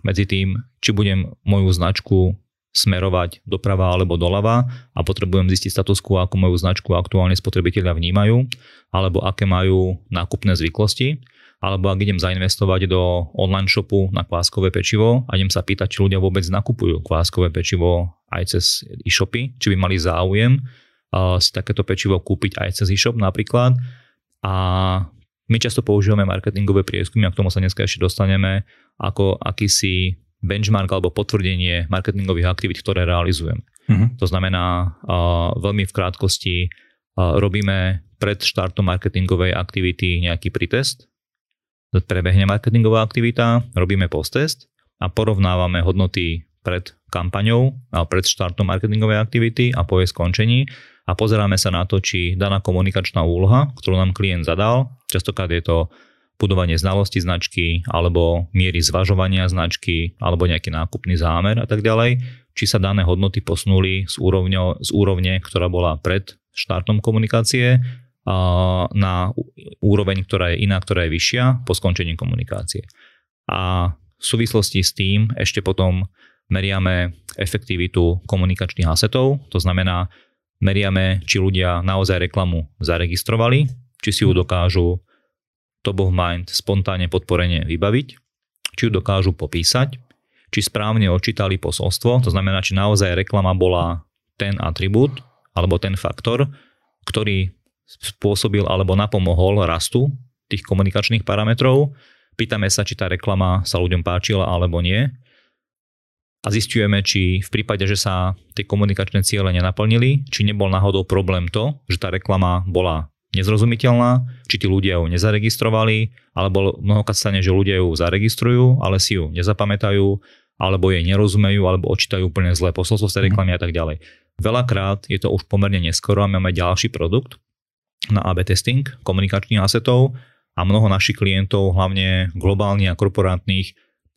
Speaker 1: medzi tým, či budem moju značku smerovať doprava alebo doľava a potrebujem zistiť status quo, ako moju značku aktuálne spotrebitelia vnímajú, alebo aké majú nákupné zvyklosti, alebo ak idem zainvestovať do online shopu na kváskové pečivo a idem sa pýtať, či ľudia vôbec nakupujú kváskové pečivo aj cez e-shopy, či by mali záujem uh, si takéto pečivo kúpiť aj cez e-shop napríklad. A my často používame marketingové prieskumy, a k tomu sa dneska ešte dostaneme, ako akýsi benchmark alebo potvrdenie marketingových aktivít, ktoré realizujem. Uh-huh. To znamená, uh, veľmi v krátkosti uh, robíme pred štartom marketingovej aktivity nejaký pretest, prebehne marketingová aktivita, robíme post-test a porovnávame hodnoty pred kampaňou a pred štartom marketingovej aktivity a po jej skončení a pozeráme sa na to, či daná komunikačná úloha, ktorú nám klient zadal, častokrát je to budovanie znalosti značky, alebo miery zvažovania značky, alebo nejaký nákupný zámer a tak ďalej, či sa dané hodnoty posunuli z, úrovňo, z úrovne, ktorá bola pred štartom komunikácie na úroveň, ktorá je iná, ktorá je vyššia po skončení komunikácie. A v súvislosti s tým ešte potom meriame efektivitu komunikačných asetov, to znamená, meriame, či ľudia naozaj reklamu zaregistrovali, či si ju dokážu top of mind spontánne podporenie vybaviť, či ju dokážu popísať, či správne odčítali posolstvo, to znamená, či naozaj reklama bola ten atribút alebo ten faktor, ktorý spôsobil alebo napomohol rastu tých komunikačných parametrov. Pýtame sa, či tá reklama sa ľuďom páčila alebo nie. A zistujeme, či v prípade, že sa tie komunikačné ciele nenaplnili, či nebol náhodou problém to, že tá reklama bola nezrozumiteľná, či tí ľudia ju nezaregistrovali, alebo mnohokrát stane, že ľudia ju zaregistrujú, ale si ju nezapamätajú, alebo jej nerozumejú, alebo očítajú úplne zlé posolstvo z tej mhm. reklamy a tak ďalej. Veľakrát je to už pomerne neskoro a máme ďalší produkt na AB testing komunikačných asetov a mnoho našich klientov, hlavne globálnych a korporátnych,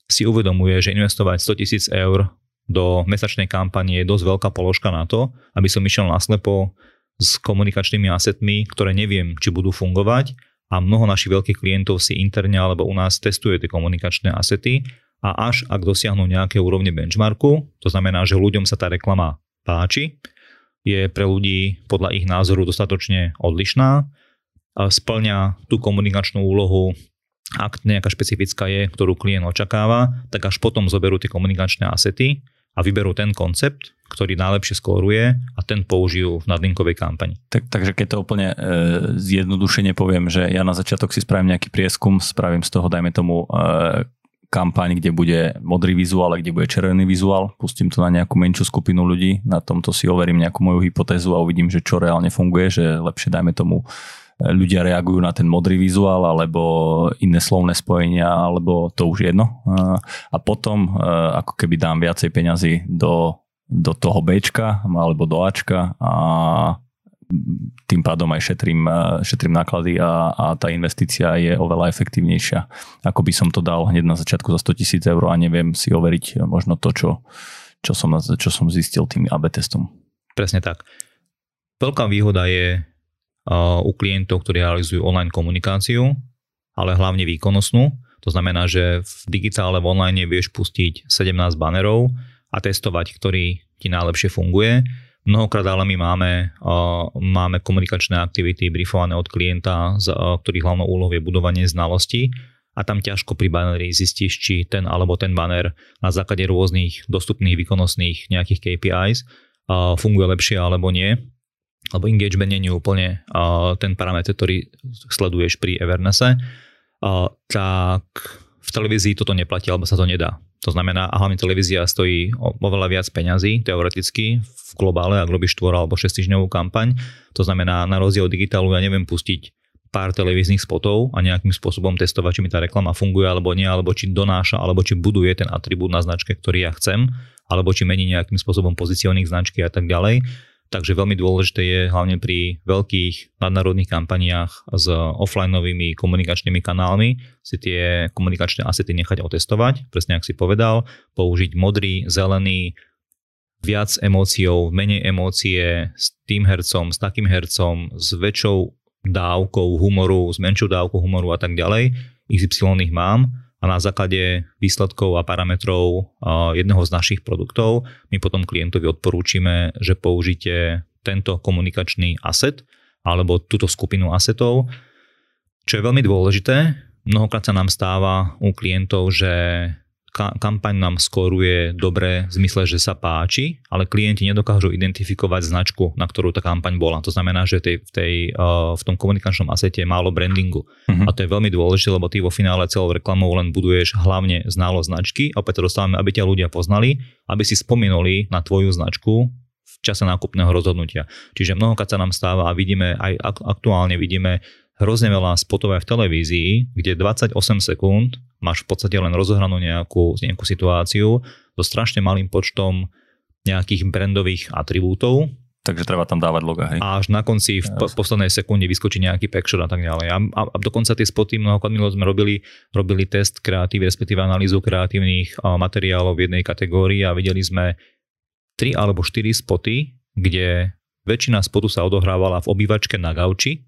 Speaker 1: si uvedomuje, že investovať 100 tisíc eur do mesačnej kampane je dosť veľká položka na to, aby som išiel naslepo s komunikačnými asetmi, ktoré neviem, či budú fungovať a mnoho našich veľkých klientov si interne alebo u nás testuje tie komunikačné asety a až ak dosiahnu nejaké úrovne benchmarku, to znamená, že ľuďom sa tá reklama páči, je pre ľudí podľa ich názoru dostatočne odlišná, splňa tú komunikačnú úlohu, ak nejaká špecifická je, ktorú klient očakáva, tak až potom zoberú tie komunikačné asety a vyberú ten koncept, ktorý najlepšie skóruje a ten použijú v nadlinkovej kampani.
Speaker 2: Tak, takže keď to úplne e, zjednodušene poviem, že ja na začiatok si spravím nejaký prieskum, spravím z toho, dajme tomu, e, kampaň, kde bude modrý vizuál a kde bude červený vizuál, pustím to na nejakú menšiu skupinu ľudí, na tomto si overím nejakú moju hypotézu a uvidím, že čo reálne funguje, že lepšie dajme tomu ľudia reagujú na ten modrý vizuál alebo iné slovné spojenia, alebo to už jedno. A potom ako keby dám viacej peňazí do, do toho Bčka alebo do Ačka a tým pádom aj šetrím, šetrím náklady a, a tá investícia je oveľa efektívnejšia. Ako by som to dal hneď na začiatku za 100 tisíc eur a neviem si overiť možno to, čo, čo, som, čo som zistil tým AB testom.
Speaker 1: Presne tak. Veľká výhoda je u klientov, ktorí realizujú online komunikáciu, ale hlavne výkonnostnú. To znamená, že v digitále v online vieš pustiť 17 banerov a testovať, ktorý ti najlepšie funguje. Mnohokrát ale my máme, máme komunikačné aktivity briefované od klienta, ktorých hlavnou úlohou je budovanie znalostí a tam ťažko pri baneri zistíš, či ten alebo ten banner na základe rôznych dostupných výkonnostných nejakých KPIs funguje lepšie alebo nie alebo engagement nie je úplne ten parameter, ktorý sleduješ pri Evernesse, tak v televízii toto neplatí, alebo sa to nedá. To znamená, hlavne televízia stojí oveľa viac peňazí, teoreticky, v globále, ak robíš 4 alebo 6 týždňovú kampaň. To znamená, na rozdiel od digitálu ja neviem pustiť pár televíznych spotov a nejakým spôsobom testovať, či mi tá reklama funguje alebo nie, alebo či donáša, alebo či buduje ten atribút na značke, ktorý ja chcem, alebo či mení nejakým spôsobom pozicioning značky a tak ďalej Takže veľmi dôležité je hlavne pri veľkých nadnárodných kampaniách s offlineovými komunikačnými kanálmi si tie komunikačné asety nechať otestovať, presne ako si povedal, použiť modrý, zelený, viac emóciou, menej emócie, s tým hercom, s takým hercom, s väčšou dávkou humoru, s menšou dávkou humoru a tak ďalej. XY ich mám a na základe výsledkov a parametrov jedného z našich produktov my potom klientovi odporúčime, že použite tento komunikačný asset alebo túto skupinu asetov, čo je veľmi dôležité. Mnohokrát sa nám stáva u klientov, že kampaň nám skoruje dobre v zmysle, že sa páči, ale klienti nedokážu identifikovať značku, na ktorú tá kampaň bola. To znamená, že tej, v, tej, v tom komunikačnom asete je málo brandingu. Uh-huh. A to je veľmi dôležité, lebo ty vo finále celou reklamou len buduješ hlavne ználo značky. Opäť to dostávame, aby ťa ľudia poznali, aby si spomenuli na tvoju značku v čase nákupného rozhodnutia. Čiže mnohokrát sa nám stáva a vidíme, aj aktuálne vidíme hrozne veľa spotov aj v televízii, kde 28 sekúnd máš v podstate len rozohranú nejakú, nejakú situáciu so strašne malým počtom nejakých brandových atribútov.
Speaker 2: Takže treba tam dávať loga, hej?
Speaker 1: A až na konci v po, poslednej sekunde vyskočí nejaký picture a tak ďalej. A, a, a dokonca tie spoty mnohokrát sme robili, robili test kreatív, respektíve analýzu kreatívnych materiálov v jednej kategórii a videli sme 3 alebo 4 spoty, kde väčšina spotu sa odohrávala v obývačke na gauči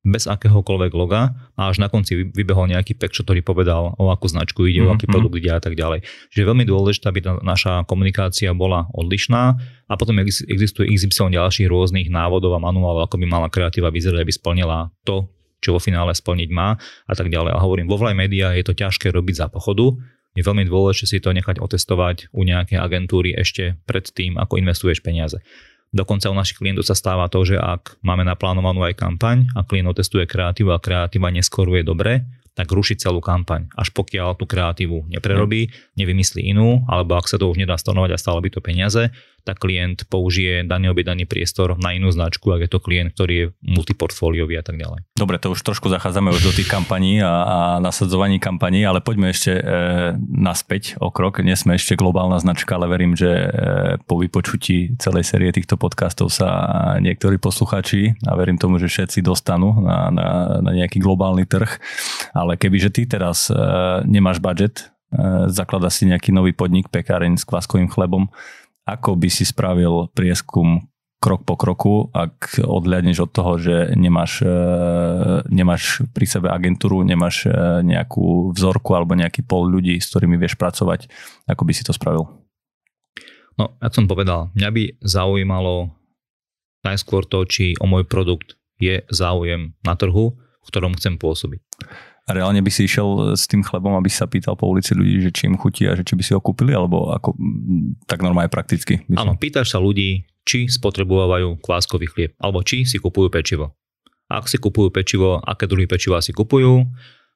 Speaker 1: bez akéhokoľvek loga a až na konci vybehol nejaký pek, ktorý povedal, o akú značku ide, mm-hmm. o aký mhm. produkt ide a tak ďalej. Čiže je veľmi dôležité, aby tá naša komunikácia bola odlišná a potom existuje XY ďalších rôznych návodov a manuálov, ako by mala kreatíva vyzerať, aby splnila to, čo vo finále splniť má a tak ďalej. A hovorím, vo Vlaj Media je to ťažké robiť za pochodu, je veľmi dôležité si to nechať otestovať u nejakej agentúry ešte pred tým, ako investuješ peniaze. Dokonca u našich klientov sa stáva to, že ak máme naplánovanú aj kampaň a klient otestuje kreatívu a kreatíva neskoruje dobre, tak ruší celú kampaň. Až pokiaľ tú kreatívu neprerobí, nevymyslí inú, alebo ak sa to už nedá stanovať a stále by to peniaze, tak klient použije daný objednaný priestor na inú značku, ak je to klient, ktorý je multiportfóliový a tak ďalej.
Speaker 2: Dobre, to už trošku zachádzame už do tých kampaní a, a nasadzovaní kampaní, ale poďme ešte e, naspäť o krok. Nie sme ešte globálna značka, ale verím, že e, po vypočutí celej série týchto podcastov sa niektorí posluchači a verím tomu, že všetci dostanú na, na, na nejaký globálny trh. Ale kebyže ty teraz e, nemáš budget, e, zaklada si nejaký nový podnik, pekáreň s kváskovým chlebom, ako by si spravil prieskum krok po kroku, ak odhľadneš od toho, že nemáš, e, nemáš pri sebe agentúru, nemáš e, nejakú vzorku alebo nejaký pol ľudí, s ktorými vieš pracovať, ako by si to spravil?
Speaker 1: No, ako som povedal, mňa by zaujímalo najskôr to, či o môj produkt je záujem na trhu, v ktorom chcem pôsobiť.
Speaker 2: A reálne by si išiel s tým chlebom, aby sa pýtal po ulici ľudí, že či im chutí a že či by si ho kúpili, alebo ako, tak normálne prakticky?
Speaker 1: Áno, pýtaš sa ľudí, či spotrebujú kváskový chlieb, alebo či si kupujú pečivo. Ak si kupujú pečivo, aké druhy pečiva si kupujú,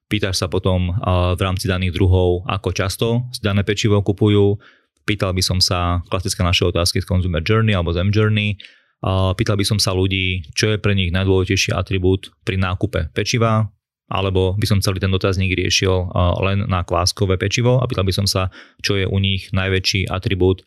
Speaker 1: pýtaš sa potom v rámci daných druhov, ako často si dané pečivo kupujú, pýtal by som sa klasické naše otázky z Consumer Journey alebo z M Journey, pýtal by som sa ľudí, čo je pre nich najdôležitejší atribút pri nákupe pečiva, alebo by som celý ten dotazník riešil len na kváskové pečivo a pýtal by som sa, čo je u nich najväčší atribút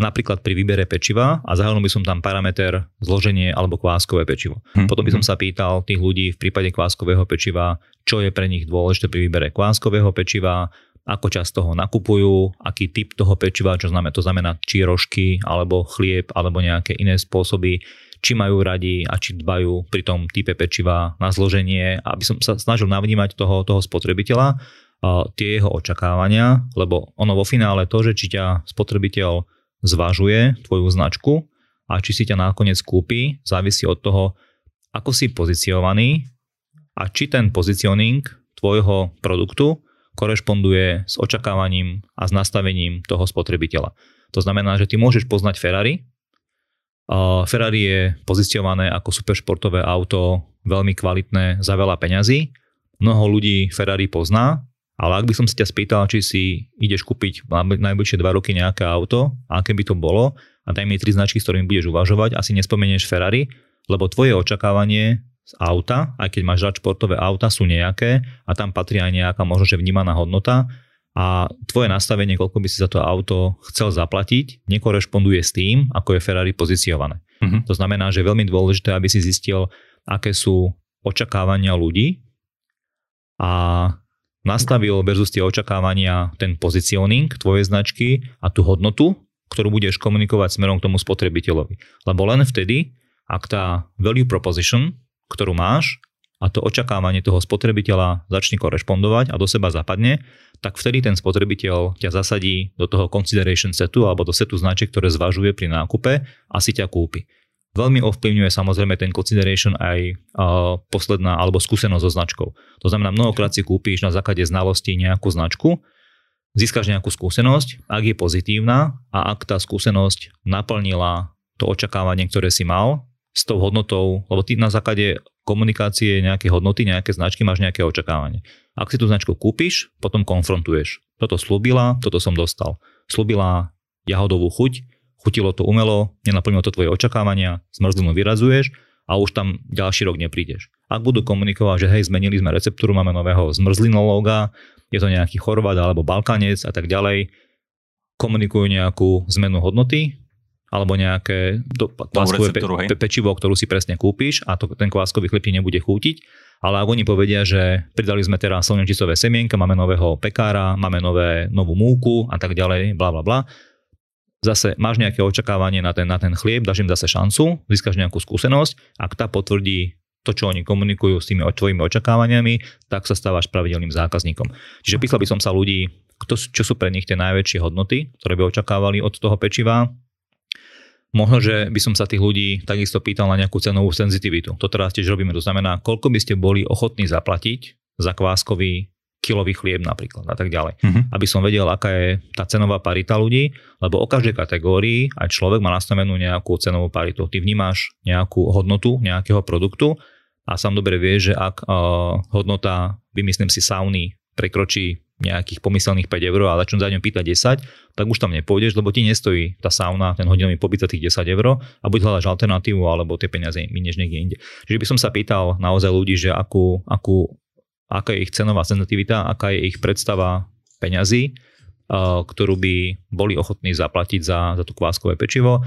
Speaker 1: napríklad pri výbere pečiva a zahrnul by som tam parameter zloženie alebo kváskové pečivo. Hmm. Potom by som sa pýtal tých ľudí v prípade kváskového pečiva, čo je pre nich dôležité pri výbere kváskového pečiva, ako často ho nakupujú, aký typ toho pečiva, čo znamená, to znamená či rožky, alebo chlieb, alebo nejaké iné spôsoby či majú radi a či dbajú pri tom type pečiva na zloženie, aby som sa snažil navnímať toho, toho spotrebiteľa, tie jeho očakávania, lebo ono vo finále to, že či ťa spotrebiteľ zvažuje tvoju značku a či si ťa nakoniec kúpi, závisí od toho, ako si pozicionovaný a či ten pozicioning tvojho produktu korešponduje s očakávaním a s nastavením toho spotrebiteľa. To znamená, že ty môžeš poznať Ferrari, Ferrari je pozicionované ako superšportové auto, veľmi kvalitné za veľa peňazí. Mnoho ľudí Ferrari pozná, ale ak by som si ťa spýtal, či si ideš kúpiť najbližšie dva roky nejaké auto, aké by to bolo, a daj mi tri značky, s ktorými budeš uvažovať, asi nespomenieš Ferrari, lebo tvoje očakávanie z auta, aj keď máš rád športové auta, sú nejaké a tam patrí aj nejaká možno, že vnímaná hodnota a tvoje nastavenie, koľko by si za to auto chcel zaplatiť, nekorešponduje s tým, ako je Ferrari pozicionované. Uh-huh. To znamená, že je veľmi dôležité, aby si zistil, aké sú očakávania ľudí a nastavil versus tie očakávania ten pozicioning tvojej značky a tú hodnotu, ktorú budeš komunikovať smerom k tomu spotrebiteľovi. Lebo len vtedy, ak tá value proposition, ktorú máš, a to očakávanie toho spotrebiteľa začne korešpondovať a do seba zapadne, tak vtedy ten spotrebiteľ ťa zasadí do toho consideration setu alebo do setu značiek, ktoré zvažuje pri nákupe a si ťa kúpi. Veľmi ovplyvňuje samozrejme ten consideration aj uh, posledná alebo skúsenosť so značkou. To znamená, mnohokrát si kúpíš na základe znalosti nejakú značku, získaš nejakú skúsenosť, ak je pozitívna a ak tá skúsenosť naplnila to očakávanie, ktoré si mal, s tou hodnotou, lebo ty na základe komunikácie nejaké hodnoty, nejaké značky máš nejaké očakávanie. Ak si tú značku kúpiš, potom konfrontuješ. Toto slúbila, toto som dostal. Slúbila jahodovú chuť, chutilo to umelo, nenaplnilo to tvoje očakávania, zmrzlinu vyrazuješ a už tam ďalší rok neprídeš. Ak budú komunikovať, že hej, zmenili sme receptúru, máme nového zmrzlinológa, je to nejaký Chorvát alebo Balkanec a tak ďalej, komunikujú nejakú zmenu hodnoty, alebo nejaké do, kváskové pe, pe, pečivo, ktorú si presne kúpiš a to, ten kváskový chlieb ti nebude chútiť. Ale ak oni povedia, že pridali sme teraz slnečicové semienka, máme nového pekára, máme nové, novú múku a tak ďalej, bla bla bla. Zase máš nejaké očakávanie na ten, na ten chlieb, dáš im zase šancu, získaš nejakú skúsenosť, ak tá potvrdí to, čo oni komunikujú s tými tvojimi očakávaniami, tak sa stávaš pravidelným zákazníkom. Čiže pýtal by som sa ľudí, kto, čo sú pre nich tie najväčšie hodnoty, ktoré by očakávali od toho pečiva, Možno, že by som sa tých ľudí takisto pýtal na nejakú cenovú senzitivitu. To teraz tiež robíme. To znamená, koľko by ste boli ochotní zaplatiť za kváskový kilový chlieb napríklad a tak ďalej. Uh-huh. Aby som vedel, aká je tá cenová parita ľudí, lebo o každej kategórii aj človek má nastavenú nejakú cenovú paritu. Ty vnímaš nejakú hodnotu nejakého produktu a sám dobre vieš, že ak uh, hodnota, vymyslím si, sauny prekročí nejakých pomyselných 5 eur a začnú za ňu pýtať 10, tak už tam nepôjdeš, lebo ti nestojí tá sauna, ten hodinový pobyt za tých 10 eur a buď hľadaš alternatívu, alebo tie peniaze minieš niekde inde. Čiže by som sa pýtal naozaj ľudí, že akú, akú, aká je ich cenová senzitivita, aká je ich predstava peňazí, ktorú by boli ochotní zaplatiť za, za tú kváskové pečivo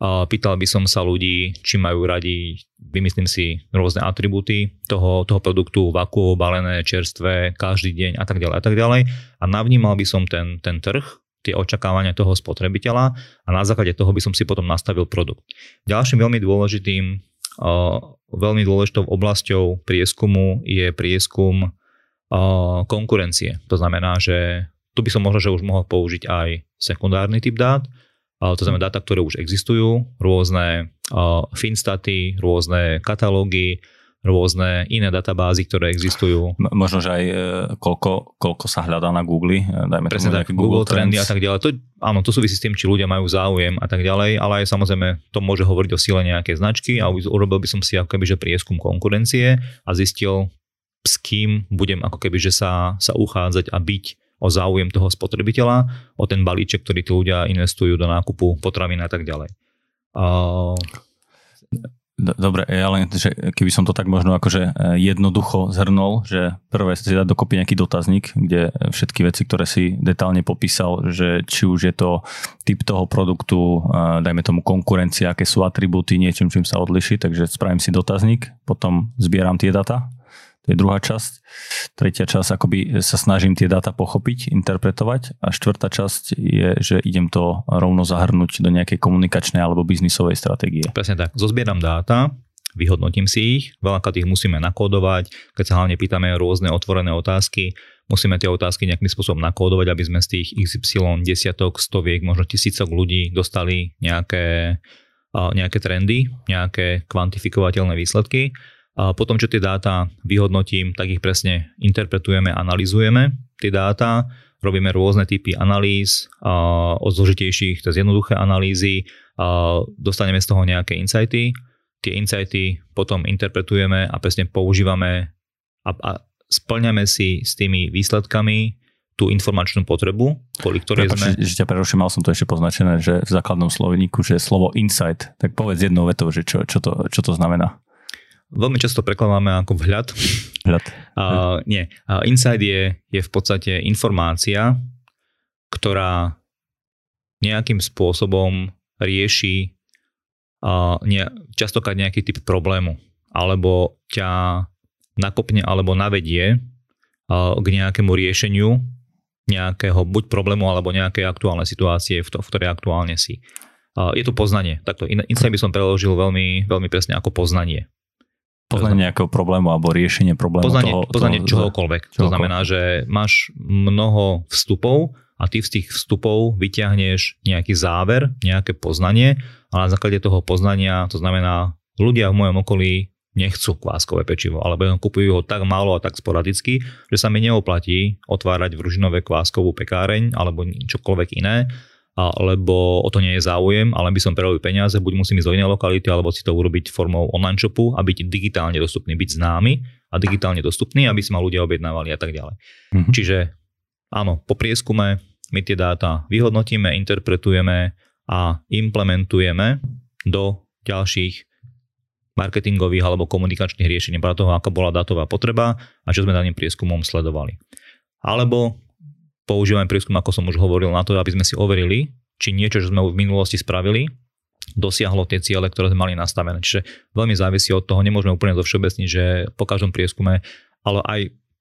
Speaker 1: Pýtal by som sa ľudí, či majú radi, vymyslím si, rôzne atribúty toho, toho produktu, vakuovo balené, čerstvé, každý deň a tak ďalej a tak ďalej. A navnímal by som ten, ten trh, tie očakávania toho spotrebiteľa a na základe toho by som si potom nastavil produkt. Ďalším veľmi dôležitým, veľmi dôležitou oblasťou prieskumu je prieskum konkurencie. To znamená, že tu by som možno, že už mohol použiť aj sekundárny typ dát, to znamená dáta, ktoré už existujú, rôzne finstaty, rôzne katalógy, rôzne iné databázy, ktoré existujú.
Speaker 2: Možno, že aj e, koľko, koľko sa hľadá na Google, e, dajme
Speaker 1: Presne tak, Google, Google trendy a tak ďalej. To, áno, to súvisí s tým, či ľudia majú záujem a tak ďalej, ale aj samozrejme to môže hovoriť o sile nejakej značky a urobil by som si ako keby, že prieskum konkurencie a zistil, s kým budem ako keby, že sa, sa uchádzať a byť o záujem toho spotrebiteľa, o ten balíček, ktorý tí ľudia investujú do nákupu potravín a tak ďalej.
Speaker 2: Dobre, ja len, že keby som to tak možno akože e, jednoducho zhrnul, že prvé si dať dokopy nejaký dotazník, kde všetky veci, ktoré si detálne popísal, že či už je to typ toho produktu, e, dajme tomu konkurencia, aké sú atribúty, niečím, čím sa odliší, takže spravím si dotazník, potom zbieram tie data to je druhá časť. Tretia časť, akoby sa snažím tie dáta pochopiť, interpretovať. A štvrtá časť je, že idem to rovno zahrnúť do nejakej komunikačnej alebo biznisovej stratégie.
Speaker 1: Presne tak. Zozbieram dáta, vyhodnotím si ich, veľakrát ich musíme nakódovať, keď sa hlavne pýtame rôzne otvorené otázky, musíme tie otázky nejakým spôsobom nakódovať, aby sme z tých XY desiatok, stoviek, možno tisícok ľudí dostali nejaké, nejaké trendy, nejaké kvantifikovateľné výsledky a potom, čo tie dáta vyhodnotím, tak ich presne interpretujeme, analizujeme tie dáta, robíme rôzne typy analýz, od zložitejších cez jednoduché analýzy, dostaneme z toho nejaké insighty, tie insighty potom interpretujeme a presne používame a, a splňame si s tými výsledkami tú informačnú potrebu, kvôli ktorej
Speaker 2: Prepač, sme... Že ťa preruším, mal som to ešte poznačené, že v základnom slovníku, že slovo insight, tak povedz jednou vetou, že čo, čo, to, čo to znamená.
Speaker 1: Veľmi často prekladáme ako vhľad.
Speaker 2: Vhľad.
Speaker 1: Uh, nie. Uh, insight je, je v podstate informácia, ktorá nejakým spôsobom rieši uh, nie, častokrát nejaký typ problému, alebo ťa nakopne alebo navedie uh, k nejakému riešeniu nejakého buď problému alebo nejakej aktuálnej situácie, v, to, v ktorej aktuálne si. Uh, je to poznanie. Takto insight by som preložil veľmi, veľmi presne ako poznanie.
Speaker 2: Poznanie nejakého problému alebo riešenie problému.
Speaker 1: Poznanie, toho, poznanie toho, čohokoľvek. čohokoľvek. To znamená, že máš mnoho vstupov a ty z tých vstupov vyťahneš nejaký záver, nejaké poznanie a na základe toho poznania, to znamená, ľudia v mojom okolí nechcú kváskové pečivo, alebo kupujú ho tak málo a tak sporadicky, že sa mi neoplatí otvárať v Ružinové kváskovú pekáreň alebo čokoľvek iné, lebo o to nie je záujem, ale by som prerobil peniaze, buď musím ísť do inej lokality, alebo si to urobiť formou online shopu a byť digitálne dostupný, byť známy a digitálne dostupný, aby si ma ľudia objednávali a tak ďalej. Mm-hmm. Čiže áno, po prieskume my tie dáta vyhodnotíme, interpretujeme a implementujeme do ďalších marketingových alebo komunikačných riešení podľa toho, aká bola dátová potreba a čo sme daným prieskumom sledovali. Alebo používame prieskum, ako som už hovoril, na to, aby sme si overili, či niečo, čo sme v minulosti spravili, dosiahlo tie ciele, ktoré sme mali nastavené. Čiže veľmi závisí od toho, nemôžeme úplne zo všeobecniť, že po každom prieskume, ale aj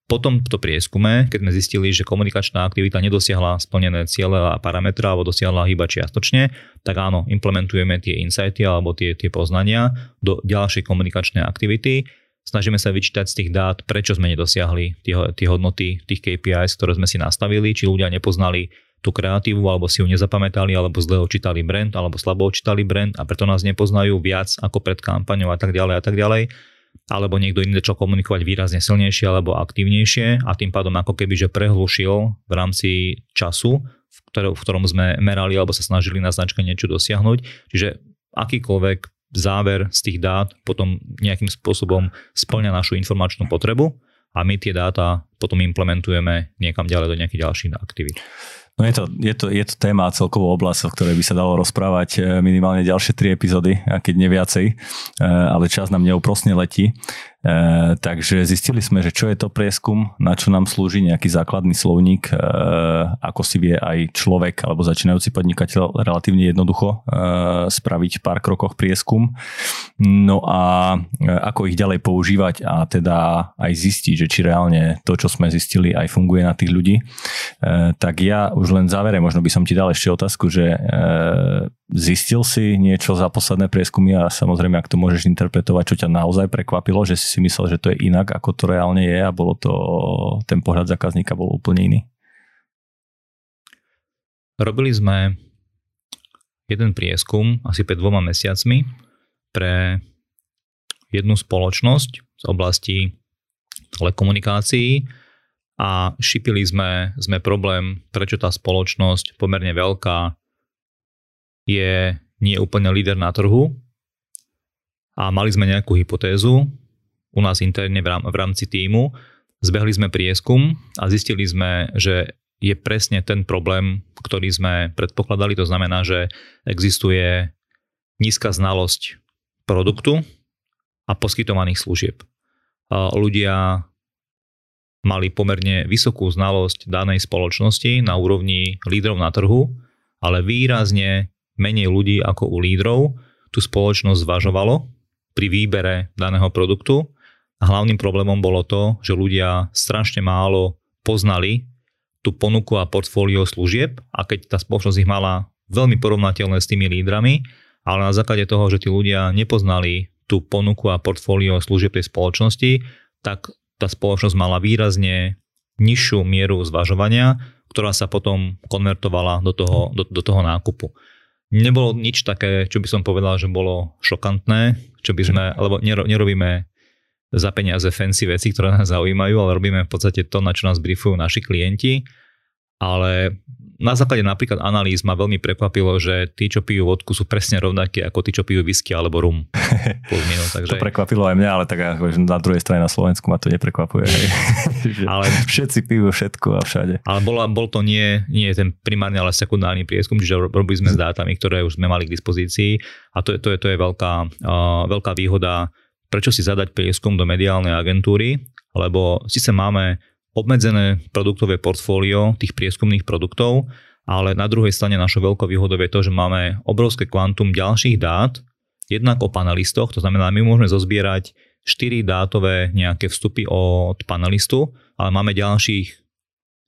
Speaker 1: po tomto prieskume, keď sme zistili, že komunikačná aktivita nedosiahla splnené ciele a parametre alebo dosiahla iba čiastočne, tak áno, implementujeme tie insighty alebo tie, tie poznania do ďalšej komunikačnej aktivity snažíme sa vyčítať z tých dát, prečo sme nedosiahli tie, tie hodnoty tých KPIs, ktoré sme si nastavili, či ľudia nepoznali tú kreatívu, alebo si ju nezapamätali, alebo zle očítali brand, alebo slabo očítali brand a preto nás nepoznajú viac ako pred kampaňou a tak ďalej a tak ďalej alebo niekto iný začal komunikovať výrazne silnejšie alebo aktívnejšie a tým pádom ako keby, že prehlušil v rámci času, v, v ktorom sme merali alebo sa snažili na značke niečo dosiahnuť. Čiže akýkoľvek záver z tých dát potom nejakým spôsobom splňa našu informačnú potrebu a my tie dáta potom implementujeme niekam ďalej do nejakých ďalších aktivít.
Speaker 2: No je to, je, to, je to téma celková oblasť, o ktorej by sa dalo rozprávať e, minimálne ďalšie tri epizódy, a keď nie viacej, e, ale čas nám neúprosne letí. E, takže zistili sme, že čo je to prieskum, na čo nám slúži nejaký základný slovník, e, ako si vie aj človek alebo začínajúci podnikateľ relatívne jednoducho e, spraviť pár krokoch prieskum. No a e, ako ich ďalej používať a teda aj zistiť, že či reálne to, čo sme zistili, aj funguje na tých ľudí. Tak ja už len závere možno by som ti dal ešte otázku, že zistil si niečo za posledné prieskumy a samozrejme, ak to môžeš interpretovať, čo ťa naozaj prekvapilo, že si si myslel, že to je inak, ako to reálne je a bolo to, ten pohľad zákazníka bol úplne iný?
Speaker 1: Robili sme jeden prieskum asi pred dvoma mesiacmi pre jednu spoločnosť z oblasti telekomunikácií a šipili sme, sme problém, prečo tá spoločnosť pomerne veľká je nie úplne líder na trhu a mali sme nejakú hypotézu, u nás interne v rámci týmu. Zbehli sme prieskum a zistili sme, že je presne ten problém, ktorý sme predpokladali. To znamená, že existuje nízka znalosť produktu a poskytovaných služieb. Ľudia mali pomerne vysokú znalosť danej spoločnosti na úrovni lídrov na trhu, ale výrazne menej ľudí ako u lídrov tú spoločnosť zvažovalo pri výbere daného produktu a hlavným problémom bolo to, že ľudia strašne málo poznali tú ponuku a portfólio služieb a keď tá spoločnosť ich mala veľmi porovnateľné s tými lídrami, ale na základe toho, že tí ľudia nepoznali tú ponuku a portfólio služieb tej spoločnosti, tak tá spoločnosť mala výrazne nižšiu mieru zvažovania, ktorá sa potom konvertovala do toho, do, do toho nákupu. Nebolo nič také, čo by som povedal, že bolo šokantné, čo by sme, lebo nerobíme za peniaze fancy veci, ktoré nás zaujímajú, ale robíme v podstate to, na čo nás briefujú naši klienti. Ale na základe napríklad analýz ma veľmi prekvapilo, že tí, čo pijú vodku, sú presne rovnaké ako tí, čo pijú whisky alebo rum.
Speaker 2: minút, takže... To prekvapilo aj mňa, ale tak na druhej strane na Slovensku ma to neprekvapuje. ale... Všetci pijú všetko a všade.
Speaker 1: Ale bol, bol to nie, nie ten primárny, ale sekundárny prieskum, čiže robili sme s dátami, ktoré už sme mali k dispozícii a to je, to je, to je veľká, uh, veľká výhoda prečo si zadať prieskum do mediálnej agentúry, lebo síce máme obmedzené produktové portfólio tých prieskumných produktov, ale na druhej strane našou veľkou výhodou je to, že máme obrovské kvantum ďalších dát, jednak o panelistoch, to znamená, my môžeme zozbierať 4 dátové nejaké vstupy od panelistu, ale máme ďalších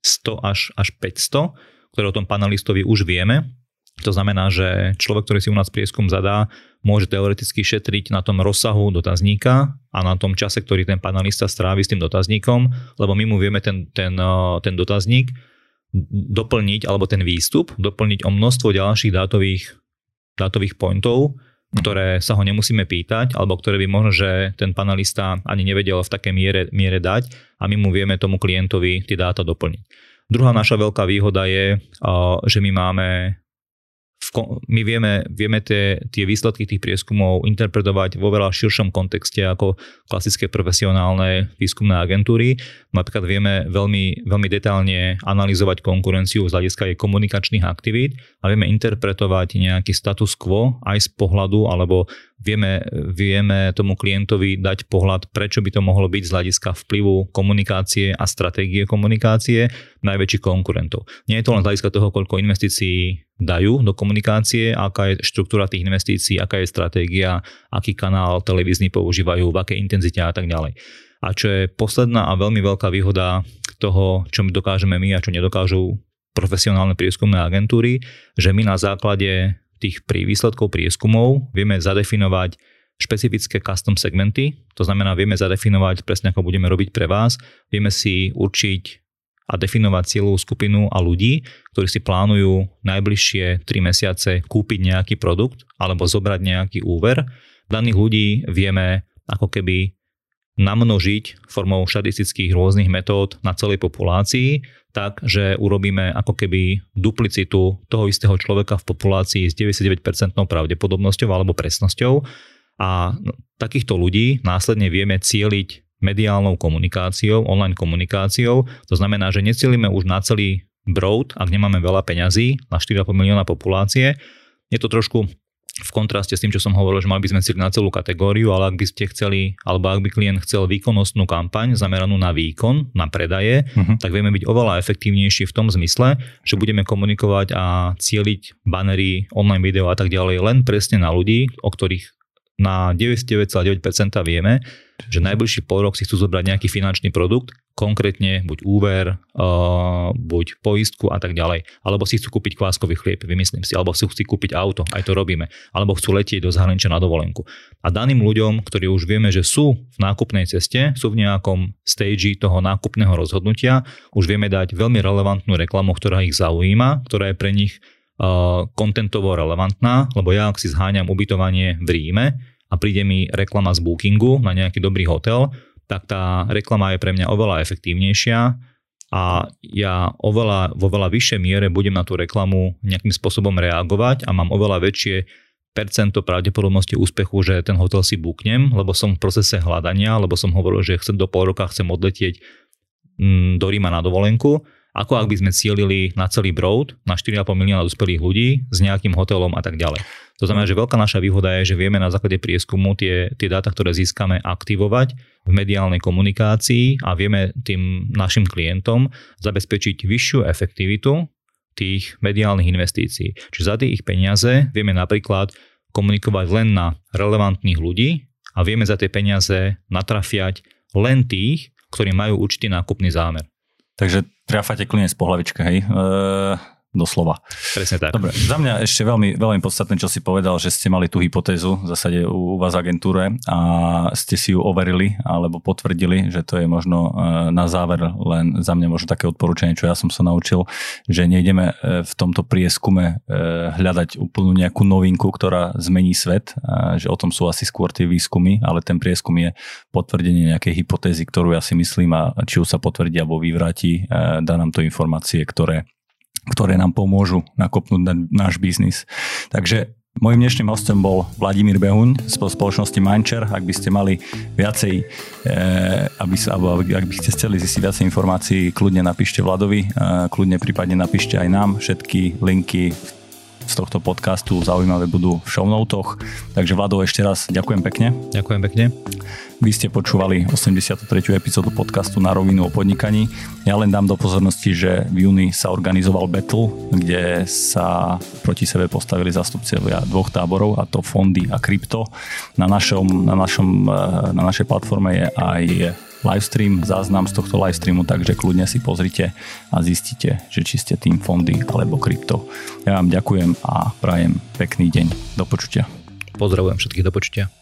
Speaker 1: 100 až, až 500, ktoré o tom panelistovi už vieme. To znamená, že človek, ktorý si u nás prieskum zadá, môže teoreticky šetriť na tom rozsahu dotazníka a na tom čase, ktorý ten panelista strávi s tým dotazníkom, lebo my mu vieme ten, ten, eh, ten dotazník doplniť, alebo ten výstup, doplniť o množstvo ďalších dátových, dátových pointov, ktoré sa ho nemusíme pýtať, alebo ktoré by možno, že ten panelista ani nevedel v takej miere, miere dať a my mu vieme tomu klientovi tie dáta doplniť. Druhá naša veľká výhoda je, eh, že my máme my vieme, vieme tie, tie výsledky tých prieskumov interpretovať vo veľa širšom kontexte ako klasické profesionálne výskumné agentúry. Napríklad vieme veľmi, veľmi detálne analyzovať konkurenciu z hľadiska jej komunikačných aktivít a vieme interpretovať nejaký status quo aj z pohľadu alebo vieme, vieme tomu klientovi dať pohľad, prečo by to mohlo byť z hľadiska vplyvu komunikácie a stratégie komunikácie najväčších konkurentov. Nie je to len z hľadiska toho, koľko investícií dajú do komunikácie, aká je štruktúra tých investícií, aká je stratégia, aký kanál televízny používajú, v akej intenzite a tak ďalej. A čo je posledná a veľmi veľká výhoda toho, čo my dokážeme my a čo nedokážu profesionálne prieskumné agentúry, že my na základe tých pri výsledkov prieskumov vieme zadefinovať špecifické custom segmenty, to znamená vieme zadefinovať presne ako budeme robiť pre vás, vieme si určiť a definovať cieľovú skupinu a ľudí, ktorí si plánujú najbližšie 3 mesiace kúpiť nejaký produkt alebo zobrať nejaký úver. Daných ľudí vieme ako keby namnožiť formou štatistických rôznych metód na celej populácii, tak, že urobíme ako keby duplicitu toho istého človeka v populácii s 99% pravdepodobnosťou alebo presnosťou a takýchto ľudí následne vieme cieliť mediálnou komunikáciou, online komunikáciou. To znamená, že necielime už na celý broad, ak nemáme veľa peňazí, na 4,5 milióna populácie. Je to trošku v kontraste s tým, čo som hovoril, že mali by sme si na celú kategóriu, ale ak by ste chceli, alebo ak by klient chcel výkonnostnú kampaň zameranú na výkon, na predaje, uh-huh. tak vieme byť oveľa efektívnejší v tom zmysle, že budeme komunikovať a cieliť banery, online video a tak ďalej len presne na ľudí, o ktorých na 99,9% vieme, že najbližší pol rok si chcú zobrať nejaký finančný produkt, konkrétne buď úver, uh, buď poistku a tak ďalej, alebo si chcú kúpiť kváskový chlieb, vymyslím si, alebo si chcú kúpiť auto, aj to robíme, alebo chcú letieť do zahraničia na dovolenku. A daným ľuďom, ktorí už vieme, že sú v nákupnej ceste, sú v nejakom stage toho nákupného rozhodnutia, už vieme dať veľmi relevantnú reklamu, ktorá ich zaujíma, ktorá je pre nich kontentovo relevantná, lebo ja ak si zháňam ubytovanie v Ríme a príde mi reklama z Bookingu na nejaký dobrý hotel, tak tá reklama je pre mňa oveľa efektívnejšia a ja oveľa, vo veľa vyššej miere budem na tú reklamu nejakým spôsobom reagovať a mám oveľa väčšie percento pravdepodobnosti úspechu, že ten hotel si búknem, lebo som v procese hľadania, lebo som hovoril, že chcem do pol roka chcem odletieť mm, do Ríma na dovolenku ako ak by sme cielili na celý broad, na 4,5 milióna dospelých ľudí s nejakým hotelom a tak ďalej. To znamená, že veľká naša výhoda je, že vieme na základe prieskumu tie, tie dáta, ktoré získame, aktivovať v mediálnej komunikácii a vieme tým našim klientom zabezpečiť vyššiu efektivitu tých mediálnych investícií. Čiže za tie ich peniaze vieme napríklad komunikovať len na relevantných ľudí a vieme za tie peniaze natrafiať len tých, ktorí majú určitý nákupný zámer.
Speaker 2: Takže triafate klinec po hlavičke, hej? E, doslova.
Speaker 1: Presne tak.
Speaker 2: Dobre, za mňa ešte veľmi, veľmi podstatné, čo si povedal, že ste mali tú hypotézu v zásade u, u vás agentúre a ste si ju overili alebo potvrdili, že to je možno e, na záver len za mňa možno také odporúčanie, čo ja som sa naučil, že nejdeme e, v tomto prieskume e, hľadať úplnú nejakú novinku, ktorá zmení svet, že o tom sú asi skôr tie výskumy, ale ten prieskum je potvrdenie nejakej hypotézy, ktorú ja si myslím a či už sa potvrdí alebo vyvráti, dá nám to informácie, ktoré ktoré nám pomôžu nakopnúť na náš biznis. Takže Mojím dnešným hostom bol Vladimír Behuň z spoločnosti Mindshare. Ak by ste mali viacej, e, aby, alebo ak by ste chceli zistiť viacej informácií, kľudne napíšte Vladovi, e, kľudne prípadne napíšte aj nám. Všetky linky z tohto podcastu zaujímavé budú v show notoch. Takže Vlado, ešte raz ďakujem pekne.
Speaker 1: Ďakujem pekne.
Speaker 2: Vy ste počúvali 83. epizódu podcastu na rovinu o podnikaní. Ja len dám do pozornosti, že v júni sa organizoval battle, kde sa proti sebe postavili zastupcovia dvoch táborov, a to fondy a krypto. Na, našom, na, našom, eh, na našej platforme je aj livestream, záznam z tohto livestreamu, takže kľudne si pozrite a zistite, že či ste tým fondy alebo krypto. Ja vám ďakujem a prajem pekný deň. Do počutia.
Speaker 1: Pozdravujem všetkých do počutia.